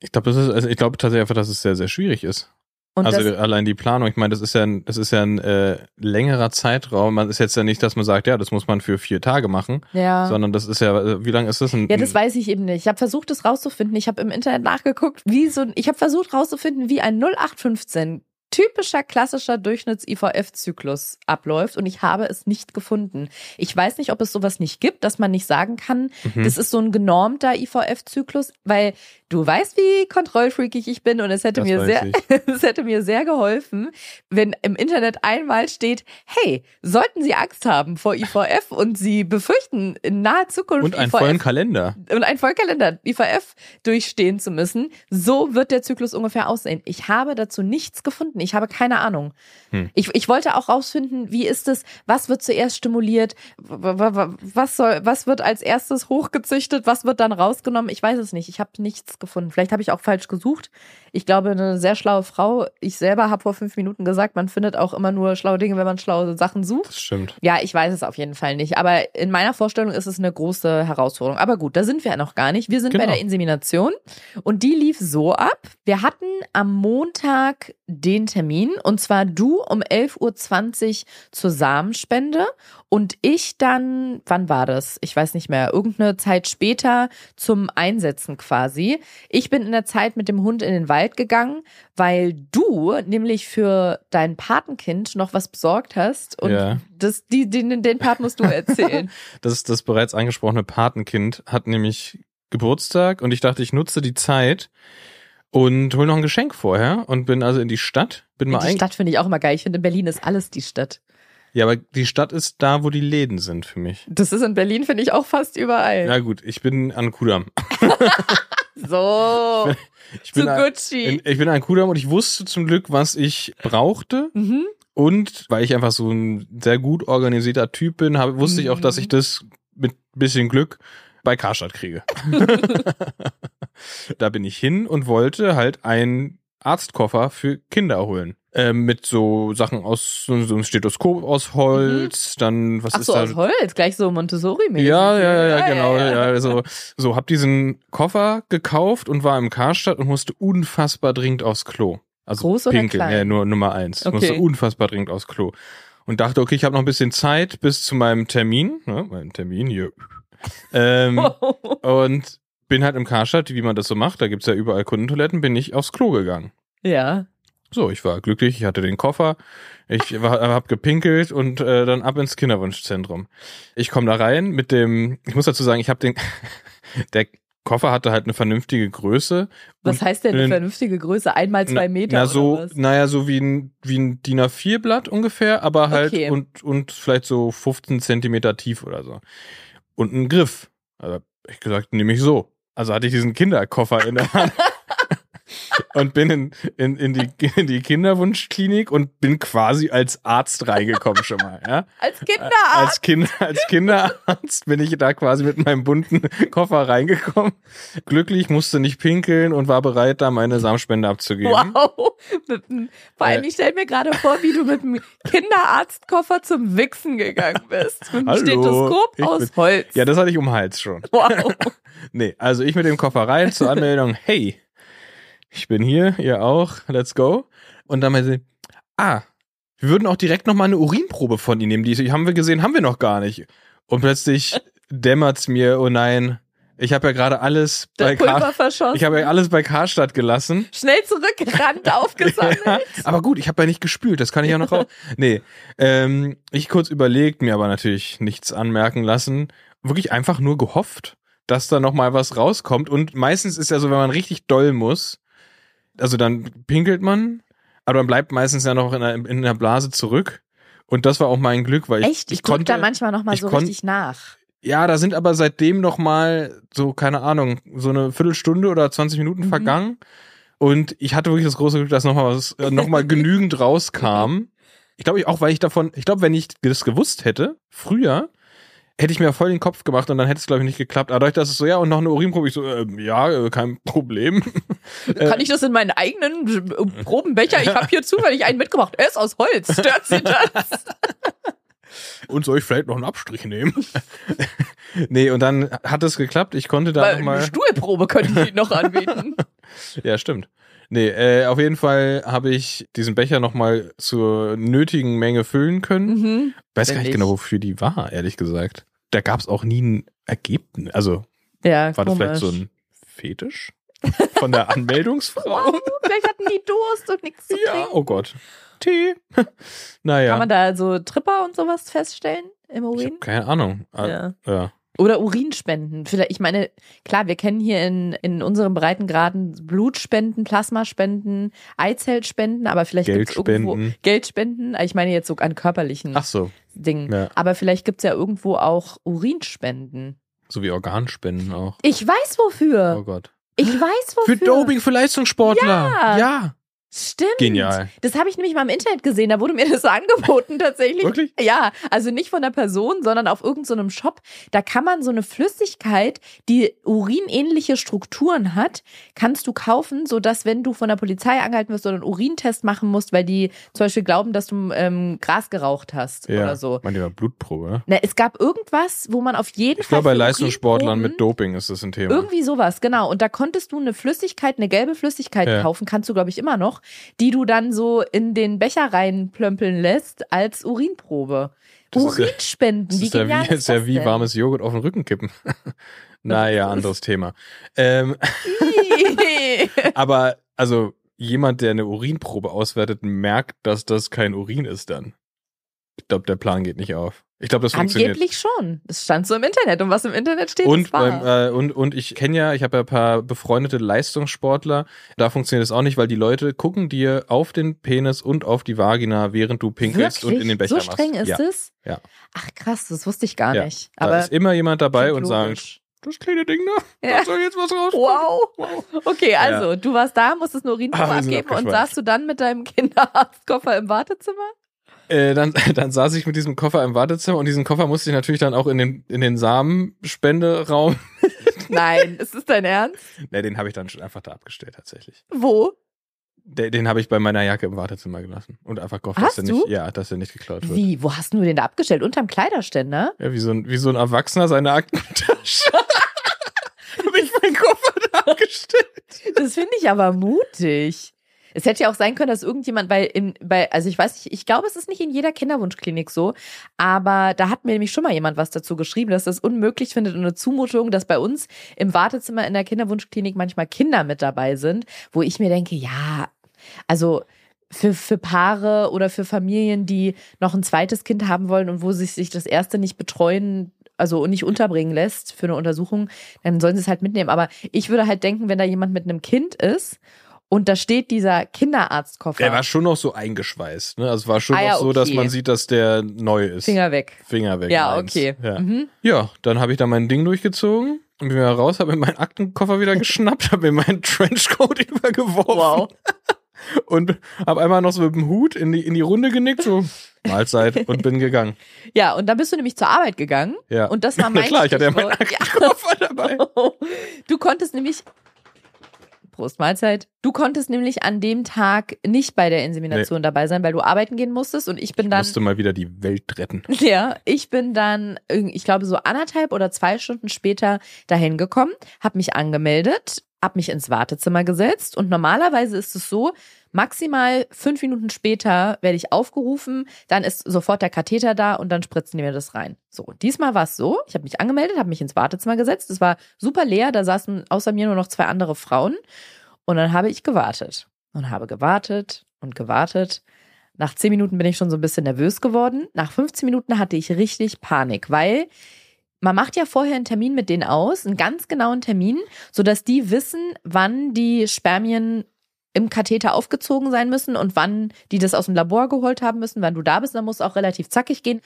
Ich glaube, das ist, also ich glaube tatsächlich einfach, dass es sehr, sehr schwierig ist. Und also das, allein die Planung, ich meine, das ist ja ein, das ist ja ein äh, längerer Zeitraum. Man ist jetzt ja nicht, dass man sagt, ja, das muss man für vier Tage machen, ja. sondern das ist ja, äh, wie lange ist das? Ein, Ja, das weiß ich eben nicht. Ich habe versucht, das rauszufinden. Ich habe im Internet nachgeguckt, wie so ein, ich habe versucht rauszufinden, wie ein 0815 typischer klassischer Durchschnitts-IVF-Zyklus abläuft und ich habe es nicht gefunden. Ich weiß nicht, ob es sowas nicht gibt, dass man nicht sagen kann, Mhm. das ist so ein genormter IVF-Zyklus, weil du weißt, wie kontrollfreakig ich bin und es hätte Das mir sehr, es hätte mir sehr geholfen, wenn im Internet einmal steht, hey, sollten Sie Angst haben vor IVF und Sie befürchten in naher Zukunft und einen IVF vollen Kalender. und einen Vollkalender IVF durchstehen zu müssen. So wird der Zyklus ungefähr aussehen. Ich habe dazu nichts gefunden. Ich habe keine Ahnung. Hm. Ich, ich wollte auch rausfinden, wie ist es, was wird zuerst stimuliert, was soll, was wird als erstes hochgezüchtet, was wird dann rausgenommen. Ich weiß es nicht. Ich habe nichts gefunden. Vielleicht habe ich auch falsch gesucht. Ich glaube, eine sehr schlaue Frau. Ich selber habe vor fünf Minuten gesagt, man findet auch immer nur schlaue Dinge, wenn man schlaue Sachen sucht. Das stimmt. Ja, ich weiß es auf jeden Fall nicht. Aber in meiner Vorstellung ist es eine große Herausforderung. Aber gut, da sind wir ja noch gar nicht. Wir sind bei Genau. der Insemination und die lief so ab. Wir hatten am Montag den Termin und zwar du um 11.20 Uhr zur Samenspende und ich dann, wann war das? Ich weiß nicht mehr, irgendeine Zeit später zum Einsetzen quasi. Ich bin in der Zeit mit dem Hund in den Wald gegangen, weil du nämlich für dein Patenkind noch was besorgt hast und Ja. das, die, den, den Part musst du erzählen. Das, das bereits angesprochene Patenkind hat nämlich Geburtstag und ich dachte, ich nutze die Zeit und hol noch ein Geschenk vorher und bin also in die Stadt. Bin mal die Stadt finde ich auch immer geil. Ich finde, in Berlin ist alles die Stadt. Ja, aber die Stadt ist da, wo die Läden sind für mich. Das ist in Berlin, finde ich, auch fast überall. Na gut, ich bin an Kudamm. So, Ich zu bin, an, Gucci. ich bin an Kudamm und ich wusste zum Glück, was ich brauchte. Mhm. Und weil ich einfach so ein sehr gut organisierter Typ bin, habe, wusste ich auch, dass Mhm. ich das mit bisschen Glück bei Karstadt kriege. da bin ich hin und wollte halt einen Arztkoffer für Kinder holen. Ähm, mit so Sachen aus, so so ein Stethoskop aus Holz, dann, was Mhm. Ach ist so, da? aus Holz, gleich so Montessori-mäßig. Ja, ja, ja, ja, genau. ja, Ja, ja. also, so, hab diesen Koffer gekauft und war im Karstadt und musste unfassbar dringend aufs Klo. Also Groß oder pinkeln, klein? ja, nur Nummer eins. Okay. Musste unfassbar dringend aufs Klo. Und dachte, okay, ich habe noch ein bisschen Zeit bis zu meinem Termin. Ne, mein Termin hier. Ähm, und bin halt im Karstadt, wie man das so macht, da gibt's ja überall Kundentoiletten, bin ich aufs Klo gegangen. ja. So, ich war glücklich, ich hatte den Koffer, ich war, hab gepinkelt und äh, dann ab ins Kinderwunschzentrum. Ich komme da rein mit dem, ich muss dazu sagen, ich habe den, der Koffer hatte halt eine vernünftige Größe. Was heißt denn eine vernünftige Größe? Einmal zwei Meter Na, so, oder was? naja, so wie ein, wie ein DIN A4-Blatt ungefähr, aber halt Okay. und, und vielleicht so 15 Zentimeter tief oder so. Und ein Griff. Also ich gesagt, nehme ich so. Also hatte ich diesen Kinderkoffer in der Hand. und bin in, in, in, die, in die Kinderwunschklinik und bin quasi als Arzt reingekommen schon mal. Ja? Als Kinderarzt. Als, kind, als Kinderarzt bin ich da quasi mit meinem bunten Koffer reingekommen. Glücklich, musste nicht pinkeln und war bereit, da meine Samenspende abzugeben. Wow. Vor allem, Äh. ich stelle mir gerade vor, wie du mit dem Kinderarztkoffer zum Wichsen gegangen bist. Mit dem Hallo, Stethoskop aus bin- Holz. Ja, das hatte ich um den Hals schon. wow. Nee, also ich mit dem Koffer rein zur Anmeldung, hey, ich bin hier, ihr auch, let's go. Und dann meinte sie, ah, wir würden auch direkt noch mal eine Urinprobe von Ihnen nehmen. Die haben wir gesehen, haben wir noch gar nicht. Und plötzlich dämmert's mir, oh nein, ich habe ja gerade alles bei Der Pulver Kar verschossen. ich habe ja alles bei Karstadt gelassen. Schnell zurückgerannt, aufgesammelt. Ja, aber gut, ich habe ja nicht gespült, das kann ich ja noch raus. Nee, ähm, ich kurz überlegt, mir aber natürlich nichts anmerken lassen. Wirklich einfach nur gehofft, dass da noch mal was rauskommt. Und meistens ist ja so, wenn man richtig doll muss, also dann pinkelt man, aber dann bleibt meistens ja noch in der, in der Blase zurück. Und das war auch mein Glück, weil ich, Echt? Ich, ich gucke konnte, da manchmal noch mal ich so richtig nach. Ja, da sind aber seitdem noch mal so, keine Ahnung, so eine Viertelstunde oder 20 Minuten Mhm. vergangen. Und ich hatte wirklich das große Glück, dass noch mal was, äh, noch mal genügend rauskam. Ich glaube, ich auch, weil ich davon, ich glaube, wenn ich das gewusst hätte, früher, hätte ich mir voll den Kopf gemacht und dann hätte es, glaube ich, nicht geklappt. Aber dadurch, dass es so, ja, und noch eine Urinprobe, ich so, ähm, ja, äh, kein Problem. Kann ich das in meinen eigenen äh, Probenbecher? Ich habe hier zufällig einen mitgebracht. Er ist aus Holz. Stört Sie das? Und soll ich vielleicht noch einen Abstrich nehmen? nee, und dann hat es geklappt. Ich konnte da Weil noch eine mal. Stuhlprobe könnte ich noch anbieten. Ja, stimmt. Nee, äh, auf jeden Fall habe ich diesen Becher nochmal zur nötigen Menge füllen können. Mhm. Weiß gar nicht ich- genau, wofür die war, ehrlich gesagt. Da gab es auch nie ein Ergebnis. Also Ja, war das komisch. vielleicht so ein Fetisch von der Anmeldungsfrau? Oh, vielleicht hatten die Durst und nichts zu ja, trinken. oh Gott. Tee. naja. Kann man da so Tripper und sowas feststellen im Urin? keine Ahnung. Ah, Ja. ja. Oder Urinspenden. Vielleicht, ich meine, klar, wir kennen hier in, in unserem Breitengraden Blutspenden, Plasmaspenden, Eizellspenden, aber vielleicht gibt's irgendwo Geldspenden. Geldspenden. Ich meine jetzt so an körperlichen Ach so. Dingen. Ja. Aber vielleicht gibt's ja irgendwo auch Urinspenden. So wie Organspenden auch. Ich weiß wofür. Oh Gott. Ich weiß wofür. Für Doping, für Leistungssportler. Ja. ja. Stimmt. Genial. Das habe ich nämlich mal im Internet gesehen. Da wurde mir das so angeboten tatsächlich. Wirklich? Ja, also nicht von der Person, sondern auf irgendeinem Shop. Da kann man so eine Flüssigkeit, die urinähnliche Strukturen hat, kannst du kaufen, sodass wenn du von der Polizei angehalten wirst oder einen Urintest machen musst, weil die zum Beispiel glauben, dass du ähm, Gras geraucht hast Ja. oder so. Meine Blutprobe. ne? Na, es gab irgendwas, wo man auf jeden Ich Fall. glaube, bei Leistungssportlern mit Doping ist das ein Thema. Irgendwie sowas, genau. Und da konntest du eine Flüssigkeit, eine gelbe Flüssigkeit Ja. kaufen, kannst du, glaube ich, immer noch, die du dann so in den Becher reinplömpeln lässt als Urinprobe. Das ist ja- Urinspenden, Das wie ist ja genial wie, ist ja wie denn? warmes Joghurt auf den Rücken kippen. naja, anderes Thema. Ähm, aber also jemand, der eine Urinprobe auswertet, merkt, dass das kein Urin ist dann. Ich glaube, der Plan geht nicht auf. Ich glaube, das funktioniert. Angeblich schon. Das stand so im Internet. Und was im Internet steht, Und, beim, äh, und, und ich kenne ja, ich habe ja ein paar befreundete Leistungssportler. Da funktioniert es auch nicht, weil die Leute gucken dir auf den Penis und auf die Vagina, während du pinkelst Wirklich? und in den Becher So streng machst. ist ja. es? Ja. Ach krass, das wusste ich gar Ja. nicht. Da Aber ist immer jemand dabei und sagt, das kleine Ding da, Ja. da soll jetzt was rauskommen. Wow. Okay, also du warst da, musstest eine Urinprobe Ah, abgeben und abgeschweift. saßt du dann mit deinem Kinderarztkoffer im Wartezimmer? Äh, dann, dann saß ich mit diesem Koffer im Wartezimmer und diesen Koffer musste ich natürlich dann auch in den, in den Samenspenderaum. Nein, ist es dein Ernst? Ne, den habe ich dann schon einfach da abgestellt tatsächlich. Wo? Den, den habe ich bei meiner Jacke im Wartezimmer gelassen und einfach gehofft, Hast dass er nicht, ja, dass er nicht geklaut wird. Wie? Wo hast du den da abgestellt? Unterm Kleiderständer? Ja, wie so ein, wie so ein Erwachsener seine Aktentasche. habe ich meinen Koffer da abgestellt. Das finde ich aber mutig. Es hätte ja auch sein können, dass irgendjemand bei, in, bei, also ich weiß nicht, ich glaube, es ist nicht in jeder Kinderwunschklinik so, aber da hat mir nämlich schon mal jemand was dazu geschrieben, dass das unmöglich findet und eine Zumutung, dass bei uns im Wartezimmer in der Kinderwunschklinik manchmal Kinder mit dabei sind, wo ich mir denke, ja, also für, für Paare oder für Familien, die noch ein zweites Kind haben wollen und wo sich, sich das erste nicht betreuen, also nicht unterbringen lässt für eine Untersuchung, dann sollen sie es halt mitnehmen. Aber ich würde halt denken, wenn da jemand mit einem Kind ist und da steht dieser Kinderarztkoffer, Der war schon noch so eingeschweißt, ne? Also es war schon Ah, noch ja, so, dass okay. man sieht, dass der neu ist. Finger weg. Finger weg. Ja, eins. okay. Ja, Mhm. ja dann habe ich da mein Ding durchgezogen und bin wieder raus, habe mir meinen Aktenkoffer wieder geschnappt, habe mir meinen Trenchcoat übergeworfen Wow. und habe einmal noch so mit dem Hut in die, in die Runde genickt, so Mahlzeit und bin gegangen. Ja, und dann bist du nämlich zur Arbeit gegangen. Ja. Und das war Na mein klar, ich hatte ja meinen. Aktenkoffer dabei. Du konntest nämlich. Prost Mahlzeit. Du konntest nämlich an dem Tag nicht bei der Insemination dabei sein, weil du arbeiten gehen musstest und ich bin Ich dann. musste mal wieder die Welt retten. Ja, ich bin dann, ich glaube, so anderthalb oder zwei Stunden später dahin gekommen, habe mich angemeldet, habe mich ins Wartezimmer gesetzt und normalerweise ist es so, maximal fünf Minuten später werde ich aufgerufen, dann ist sofort der Katheter da und dann spritzen die mir das rein. So, diesmal war es so, ich habe mich angemeldet, habe mich ins Wartezimmer gesetzt, es war super leer, da saßen außer mir nur noch zwei andere Frauen und dann habe ich gewartet und habe gewartet und gewartet. Nach zehn Minuten bin ich schon so ein bisschen nervös geworden. Nach 15 Minuten hatte ich richtig Panik, weil man macht ja vorher einen Termin mit denen aus, einen ganz genauen Termin, sodass die wissen, wann die Spermien im Katheter aufgezogen sein müssen und wann die das aus dem Labor geholt haben müssen, wann du da bist. Dann muss auch relativ zackig gehen.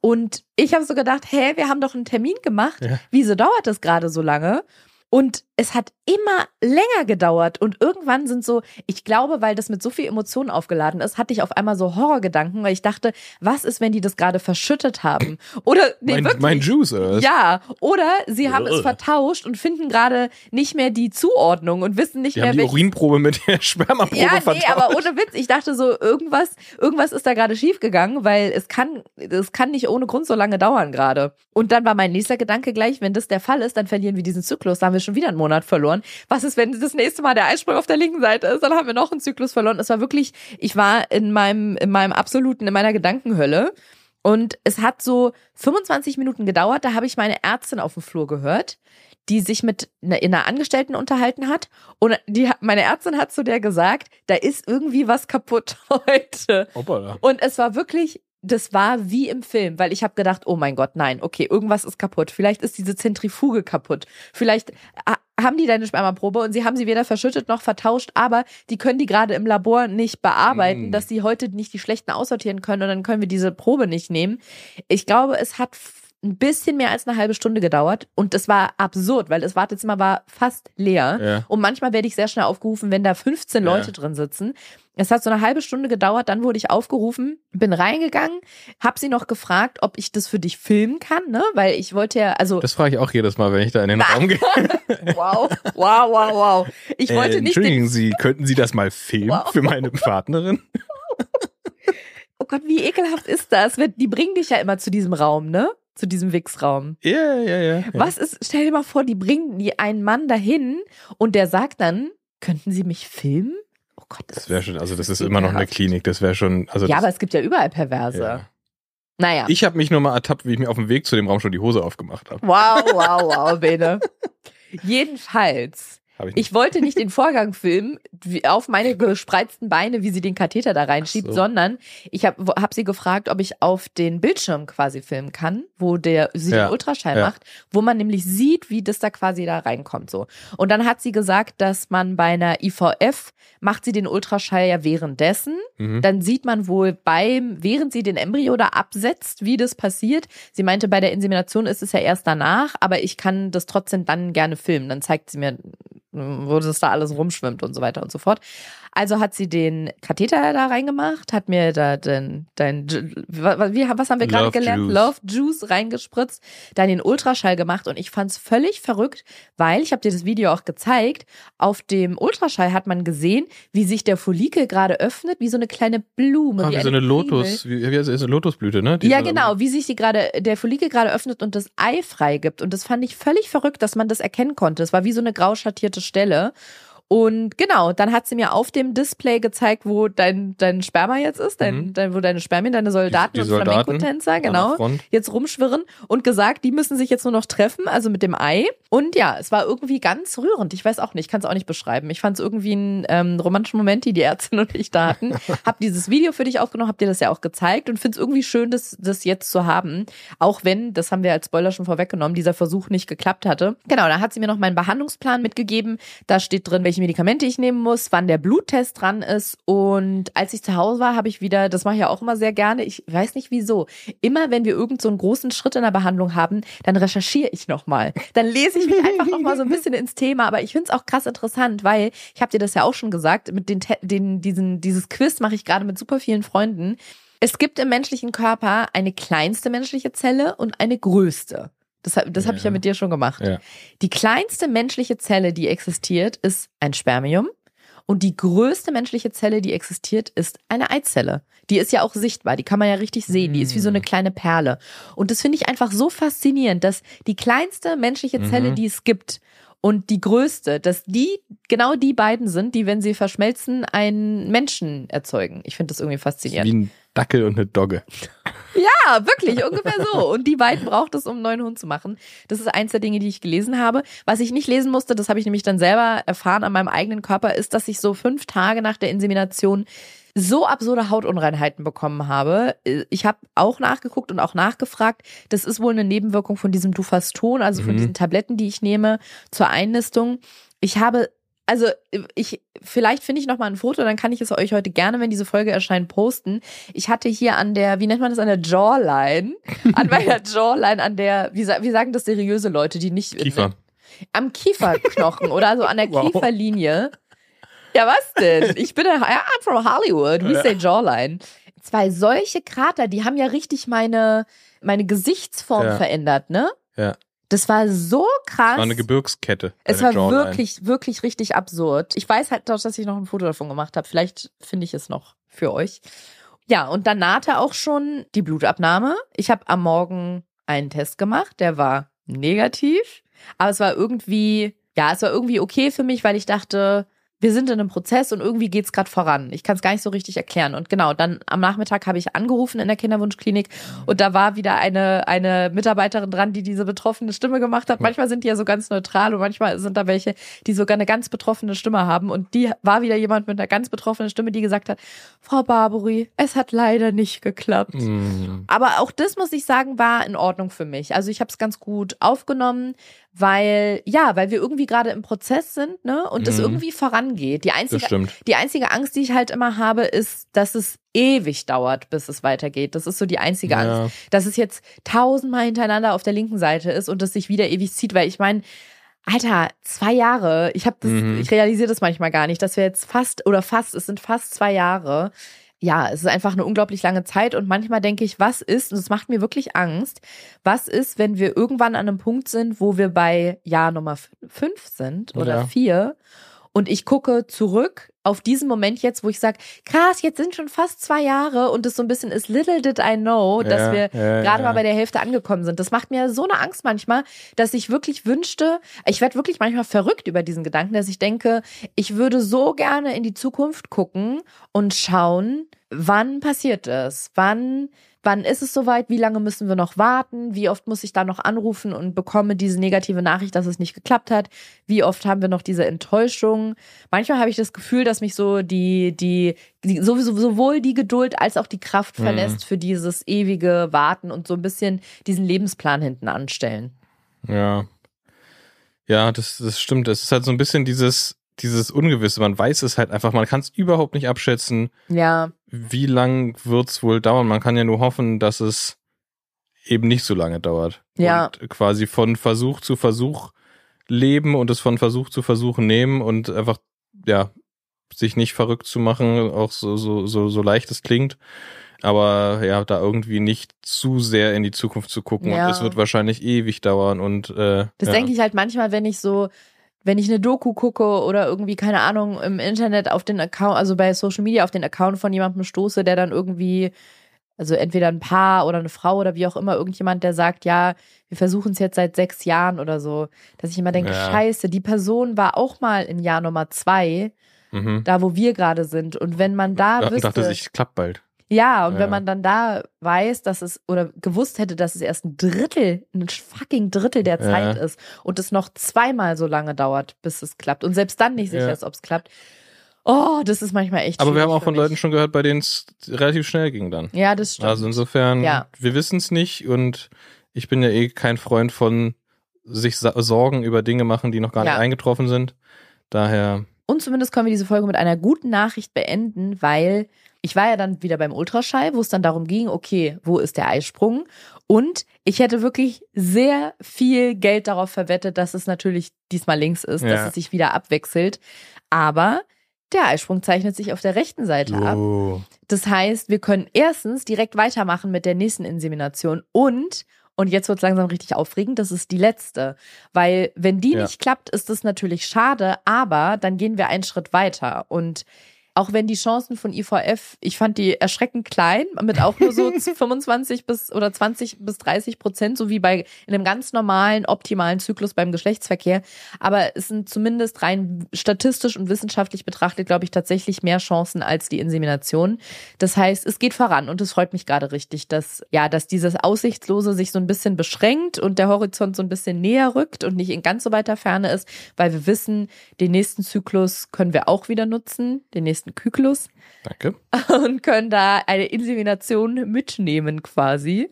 Und ich habe so gedacht, hä, wir haben doch einen Termin gemacht. Ja. Wieso dauert das gerade so lange? Und es hat immer länger gedauert und irgendwann sind so, ich glaube, weil das mit so viel Emotionen aufgeladen ist, hatte ich auf einmal so Horrorgedanken, weil ich dachte, was ist, wenn die das gerade verschüttet haben? Oder nee, mein, wirklich. mein Juice, oder? was? ja, oder sie haben es Ugh. vertauscht und finden gerade nicht mehr die Zuordnung und wissen nicht Die mehr, haben die welches- Urinprobe mit der Spermaprobe ja, nee, vertauscht. aber ohne Witz. Ich dachte so, irgendwas, irgendwas ist da gerade schiefgegangen, weil es kann, es kann nicht ohne Grund so lange dauern gerade. Und dann war mein nächster Gedanke gleich, wenn das der Fall ist, dann verlieren wir diesen Zyklus. Da haben wir schon wieder einen Monat verloren. Was ist, wenn das nächste Mal der Eisprung auf der linken Seite ist? Dann haben wir noch einen Zyklus verloren. Es war wirklich, ich war in meinem, in meinem absoluten, in meiner Gedankenhölle. Und es hat so 25 Minuten gedauert. Da habe ich meine Ärztin auf dem Flur gehört, die sich mit einer, einer Angestellten unterhalten hat. Und die, meine Ärztin hat zu der gesagt, da ist irgendwie was kaputt heute. Hoppala. Und es war wirklich, das war wie im Film, weil ich habe gedacht, oh mein Gott, nein, okay, irgendwas ist kaputt. Vielleicht ist diese Zentrifuge kaputt. Vielleicht ah, haben die deine Spermaprobe und sie haben sie weder verschüttet noch vertauscht, aber die können die gerade im Labor nicht bearbeiten, Mm. dass sie heute nicht die schlechten aussortieren können und dann können wir diese Probe nicht nehmen. Ich glaube, es hat ein bisschen mehr als eine halbe Stunde gedauert und das war absurd, weil das Wartezimmer war fast leer. Ja. Und manchmal werde ich sehr schnell aufgerufen, wenn da 15 Ja. Leute drin sitzen. Es hat so eine halbe Stunde gedauert, dann wurde ich aufgerufen, bin reingegangen, hab sie noch gefragt, ob ich das für dich filmen kann, ne? Weil ich wollte ja, also Das frage ich auch jedes Mal, wenn ich da in den Raum gehe. wow, wow, wow, wow. Ich wollte äh, nicht Entschuldigen Sie, könnten Sie das mal filmen Wow. für meine Partnerin? Oh Gott, wie ekelhaft ist das? Die bringen dich ja immer zu diesem Raum, ne? Zu diesem Wichsraum. Ja, ja, ja. ja. Was ist, stell dir mal vor, die bringen die einen Mann dahin und der sagt dann, könnten Sie mich filmen? Oh Gott, Das wäre schon, also das ist immer noch eine. Klinik, das wäre schon, also Ja, das, aber es gibt ja überall Perverse. ja. Naja. Ich habe mich nur mal ertappt, wie ich mir auf dem Weg zu dem Raum schon die Hose aufgemacht habe. Wow, wow, wow, Bene. Jedenfalls, ich ich wollte nicht den Vorgang filmen, auf meine gespreizten Beine, wie sie den Katheter da reinschiebt, so. sondern ich habe hab sie gefragt, ob ich auf den Bildschirm quasi filmen kann, wo der sie Ja, den Ultraschall ja. macht, wo man nämlich sieht, wie das da quasi da reinkommt so. Und dann hat sie gesagt, dass man bei einer IVF macht sie den Ultraschall ja währenddessen Mhm. dann sieht man wohl beim, während sie den Embryo da absetzt, wie das passiert. Sie meinte, bei der Insemination ist es ja erst danach, aber ich kann das trotzdem dann gerne filmen. Dann zeigt sie mir, wo das da alles rumschwimmt und so weiter und so fort. Also hat sie den Katheter da reingemacht, hat mir da den, dein, was, wie, haben wir gerade gelernt? Juice. Love Juice reingespritzt, dann den Ultraschall gemacht und ich fand's völlig verrückt, weil, ich habe dir das Video auch gezeigt, auf dem Ultraschall hat man gesehen, wie sich der Follikel gerade öffnet, wie so eine kleine Blume. Ah, wie so eine Lotus, wie, wie das? eine Lotusblüte, ne? Die Ja, genau, wie sich die gerade, der Follikel gerade öffnet und das Ei freigibt. Und das fand ich völlig verrückt, dass man das erkennen konnte. Es war wie so eine grau schattierte Stelle. Und genau, dann hat sie mir auf dem Display gezeigt, wo dein, dein Sperma jetzt ist, dein, Mhm. dein, wo deine Spermien, deine Soldaten die und Soldaten Flamenco-Tänzer, genau, jetzt rumschwirren und gesagt, die müssen sich jetzt nur noch treffen, also mit dem Ei. Und ja, es war irgendwie ganz rührend. Ich weiß auch nicht, ich kann es auch nicht beschreiben. Ich fand es irgendwie einen ähm, romantischen Moment, die die Ärztin und ich da hatten. hab dieses Video für dich aufgenommen, hab dir das ja auch gezeigt und finde es irgendwie schön, das, das jetzt zu haben. Auch wenn, das haben wir als Spoiler schon vorweggenommen, dieser Versuch nicht geklappt hatte. Genau, da hat sie mir noch meinen Behandlungsplan mitgegeben. Da steht drin, welche Medikamente ich nehmen muss, wann der Bluttest dran ist. Und als ich zu Hause war, habe ich wieder, das mache ich ja auch immer sehr gerne, ich weiß nicht wieso, immer wenn wir irgend so einen großen Schritt in der Behandlung haben, dann recherchiere ich nochmal. Dann lese ich mich einfach nochmal so ein bisschen ins Thema. Aber ich finde es auch krass interessant, weil, ich habe dir das ja auch schon gesagt, mit den, den, diesen, dieses Quiz mache ich gerade mit super vielen Freunden. Es gibt im menschlichen Körper eine kleinste menschliche Zelle und eine größte. Das, das habe ich ja Ja. mit dir schon gemacht. Ja. Die kleinste menschliche Zelle, die existiert, ist ein Spermium. Und die größte menschliche Zelle, die existiert, ist eine Eizelle. Die ist ja auch sichtbar, die kann man ja richtig sehen. Die ist wie so eine kleine Perle. Und das finde ich einfach so faszinierend, dass die kleinste menschliche Zelle, Mhm. die es gibt, und die größte, dass die genau die beiden sind, die, wenn sie verschmelzen, einen Menschen erzeugen. Ich finde das irgendwie faszinierend. Wie ein Dackel und eine Dogge. Ja, wirklich, ungefähr so. Und die beiden braucht es, um einen neuen Hund zu machen. Das ist eins der Dinge, die ich gelesen habe. Was ich nicht lesen musste, das habe ich nämlich dann selber erfahren an meinem eigenen Körper, ist, dass ich so fünf Tage nach der Insemination so absurde Hautunreinheiten bekommen habe. Ich habe auch nachgeguckt und auch nachgefragt. Das ist wohl eine Nebenwirkung von diesem Dufaston, also von Mhm. diesen Tabletten, die ich nehme zur Einnistung. Ich habe also ich, vielleicht finde ich noch mal ein Foto, dann kann ich es euch heute gerne, wenn diese Folge erscheint, posten. Ich hatte hier an der, wie nennt man das, an der Jawline, an meiner Jawline, an der, wie, wie sagen das seriöse Leute, die nicht Kiefer. am Kieferknochen oder so an der Wow. Kieferlinie. Ja, was denn? Ich bin ja, I'm from Hollywood. We say Jawline. Zwei solche Krater, die haben ja richtig meine, meine Gesichtsform Ja. verändert, ne? Ja. Das war so krass. War eine Gebirgskette. es war Jawline. wirklich, wirklich richtig absurd. Ich weiß halt doch, dass ich noch ein Foto davon gemacht habe. Vielleicht finde ich es noch für euch. Ja, und dann nahte auch schon die Blutabnahme. Ich habe am Morgen einen Test gemacht, der war negativ, aber es war irgendwie, ja, es war irgendwie okay für mich, weil ich dachte, wir sind in einem Prozess und irgendwie geht's gerade voran. Ich kann es gar nicht so richtig erklären. Und genau, dann am Nachmittag habe ich angerufen in der Kinderwunschklinik und da war wieder eine, eine Mitarbeiterin dran, die diese betroffene Stimme gemacht hat. Manchmal sind die ja so ganz neutral und manchmal sind da welche, die sogar eine ganz betroffene Stimme haben. Und die war wieder jemand mit einer ganz betroffenen Stimme, die gesagt hat, Frau Barbary, es hat leider nicht geklappt. Mm. Aber auch das muss ich sagen, war in Ordnung für mich. Also ich habe es ganz gut aufgenommen, weil ja, weil wir irgendwie gerade im Prozess sind, ne, und es Mhm. irgendwie vorangeht. Die Das einzige die einzige Angst, die ich halt immer habe, ist, dass es ewig dauert, bis es weitergeht. Das ist so die einzige Ja. Angst, dass es jetzt tausendmal hintereinander auf der linken Seite ist und es sich wieder ewig zieht, weil ich meine, Alter, zwei Jahre. Ich habe das, Mhm. ich realisiere das manchmal gar nicht, dass wir jetzt fast oder fast, es sind fast zwei Jahre. Ja, es ist einfach eine unglaublich lange Zeit und manchmal denke ich, was ist, und es macht mir wirklich Angst, was ist, wenn wir irgendwann an einem Punkt sind, wo wir bei Jahr Nummer fünf sind oder Ja. vier und ich gucke zurück auf diesen Moment jetzt, wo ich sage, krass, jetzt sind schon fast zwei Jahre und es so ein bisschen ist little did I know, dass Ja, wir ja, gerade ja. mal bei der Hälfte angekommen sind. Das macht mir so eine Angst manchmal, dass ich wirklich wünschte, ich werde wirklich manchmal verrückt über diesen Gedanken, dass ich denke, ich würde so gerne in die Zukunft gucken und schauen, wann passiert es? Wann Wann ist es soweit? Wie lange müssen wir noch warten? Wie oft muss ich da noch anrufen und bekomme diese negative Nachricht, dass es nicht geklappt hat? Wie oft haben wir noch diese Enttäuschung? Manchmal habe ich das Gefühl, dass mich so die, die, die sowieso, sowohl die Geduld als auch die Kraft Mhm. verlässt für dieses ewige Warten und so ein bisschen diesen Lebensplan hinten anstellen. Ja. Ja, das, das stimmt. Es ist halt so ein bisschen dieses, dieses Ungewisse. Man weiß es halt einfach, man kann es überhaupt nicht abschätzen, Ja, wie lang wird's wohl dauern. Man kann ja nur hoffen, dass es eben nicht so lange dauert. Ja. Und quasi von Versuch zu Versuch leben und es von Versuch zu Versuch nehmen und einfach, ja, sich nicht verrückt zu machen, auch so, so, so, so leicht es klingt. Aber ja, da irgendwie nicht zu sehr in die Zukunft zu gucken. Ja. Und es wird wahrscheinlich ewig dauern und äh, Das ja. denke ich halt manchmal, wenn ich so, wenn ich eine Doku gucke oder irgendwie, keine Ahnung, im Internet auf den Account, also bei Social Media auf den Account von jemandem stoße, der dann irgendwie, also entweder ein Paar oder eine Frau oder wie auch immer, irgendjemand, der sagt, ja, wir versuchen es jetzt seit sechs Jahren oder so, dass ich immer denke, Ja. scheiße, die Person war auch mal in Jahr Nummer zwei, Mhm. da wo wir gerade sind. Und wenn man da Ja, wüsste, dachte sich, klappt bald. Ja, und Ja. wenn man dann da weiß, dass es oder gewusst hätte, dass es erst ein Drittel, ein fucking Drittel der Ja. Zeit ist und es noch zweimal so lange dauert, bis es klappt und selbst dann nicht sicher Ja. ist, ob es klappt. Oh, das ist manchmal echt Aber wir haben auch von. Leuten schon gehört, bei denen es relativ schnell ging dann. Ja, das stimmt. Also insofern, Ja. wir wissen es nicht und ich bin ja eh kein Freund von sich Sorgen über Dinge machen, die noch gar Ja. nicht eingetroffen sind. Daher, Und zumindest können wir diese Folge mit einer guten Nachricht beenden, weil ich war ja dann wieder beim Ultraschall, wo es dann darum ging, okay, wo ist der Eisprung? Und ich hätte wirklich sehr viel Geld darauf verwettet, dass es natürlich diesmal links ist, Ja. dass es sich wieder abwechselt. Aber der Eisprung zeichnet sich auf der rechten Seite ab. oh. Das heißt, wir können erstens direkt weitermachen mit der nächsten Insemination und und jetzt wird es langsam richtig aufregend, das ist die letzte. Weil wenn die Ja. nicht klappt, ist das natürlich schade, aber dann gehen wir einen Schritt weiter. Und auch wenn die Chancen von IVF, ich fand die erschreckend klein, mit auch nur so 25 bis oder 20 bis 30 Prozent, so wie bei in einem ganz normalen, optimalen Zyklus beim Geschlechtsverkehr. Aber es sind zumindest rein statistisch und wissenschaftlich betrachtet, glaube ich, tatsächlich mehr Chancen als die Insemination. Das heißt, es geht voran und es freut mich gerade richtig, dass, ja, dass dieses Aussichtslose sich so ein bisschen beschränkt und der Horizont so ein bisschen näher rückt und nicht in ganz so weiter Ferne ist, weil wir wissen, den nächsten Zyklus können wir auch wieder nutzen, den nächsten fünften Zyklus Danke. und können da eine Insemination mitnehmen quasi.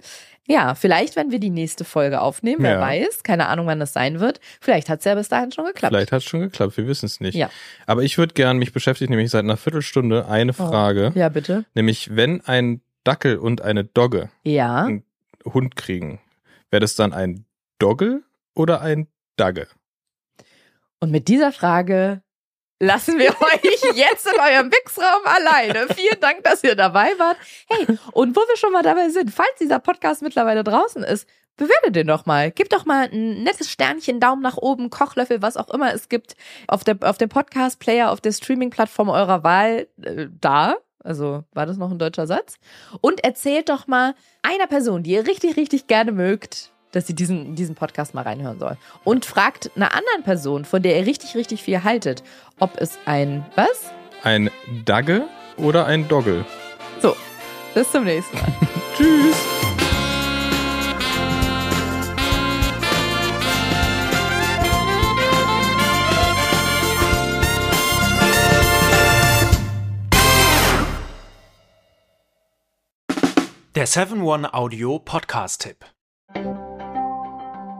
Ja, vielleicht, wenn wir die nächste Folge aufnehmen, wer Ja. weiß, keine Ahnung, wann das sein wird. Vielleicht hat es ja bis dahin schon geklappt. Vielleicht hat es schon geklappt, wir wissen es nicht. Ja. Aber ich würde gern, mich beschäftigt nämlich seit einer Viertelstunde eine Oh. Frage. Ja, bitte. Nämlich, wenn ein Dackel und eine Dogge Ja. einen Hund kriegen, wäre das dann ein Dogge oder ein Dagge? Und mit dieser Frage lassen wir euch jetzt in eurem Mixraum alleine. Vielen Dank, dass ihr dabei wart. Hey, und wo wir schon mal dabei sind, falls dieser Podcast mittlerweile draußen ist, bewertet den doch mal. Gebt doch mal ein nettes Sternchen, Daumen nach oben, Kochlöffel, was auch immer es gibt, auf, der, auf dem Podcast-Player, auf der Streaming-Plattform eurer Wahl äh, da. Also war das noch ein deutscher Satz? Und erzählt doch mal einer Person, die ihr richtig, richtig gerne mögt, dass sie diesen, diesen Podcast mal reinhören soll. Und fragt einer anderen Person, von der ihr richtig, richtig viel haltet, ob es ein, was? Ein Dagge oder ein Doggle? So, bis zum nächsten Mal. Tschüss! Der 7-One Audio Podcast-Tipp.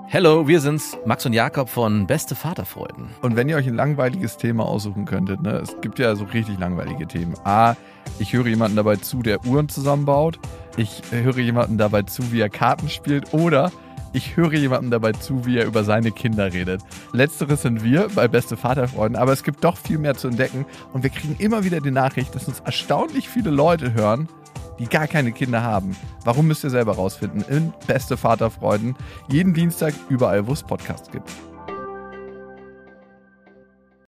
Hello, wir sind's, Max und Jakob von Beste Vaterfreuden. Und wenn ihr euch ein langweiliges Thema aussuchen könntet, ne, es gibt ja so richtig langweilige Themen. A, ich höre jemanden dabei zu, der Uhren zusammenbaut. Ich höre jemanden dabei zu, wie er Karten spielt. Oder ich höre jemanden dabei zu, wie er über seine Kinder redet. Letzteres sind wir bei Beste Vaterfreuden, aber es gibt doch viel mehr zu entdecken. Und wir kriegen immer wieder die Nachricht, dass uns erstaunlich viele Leute hören, die gar keine Kinder haben. Warum müsst ihr selber rausfinden? In Beste Vaterfreuden. Jeden Dienstag überall, wo es Podcasts gibt.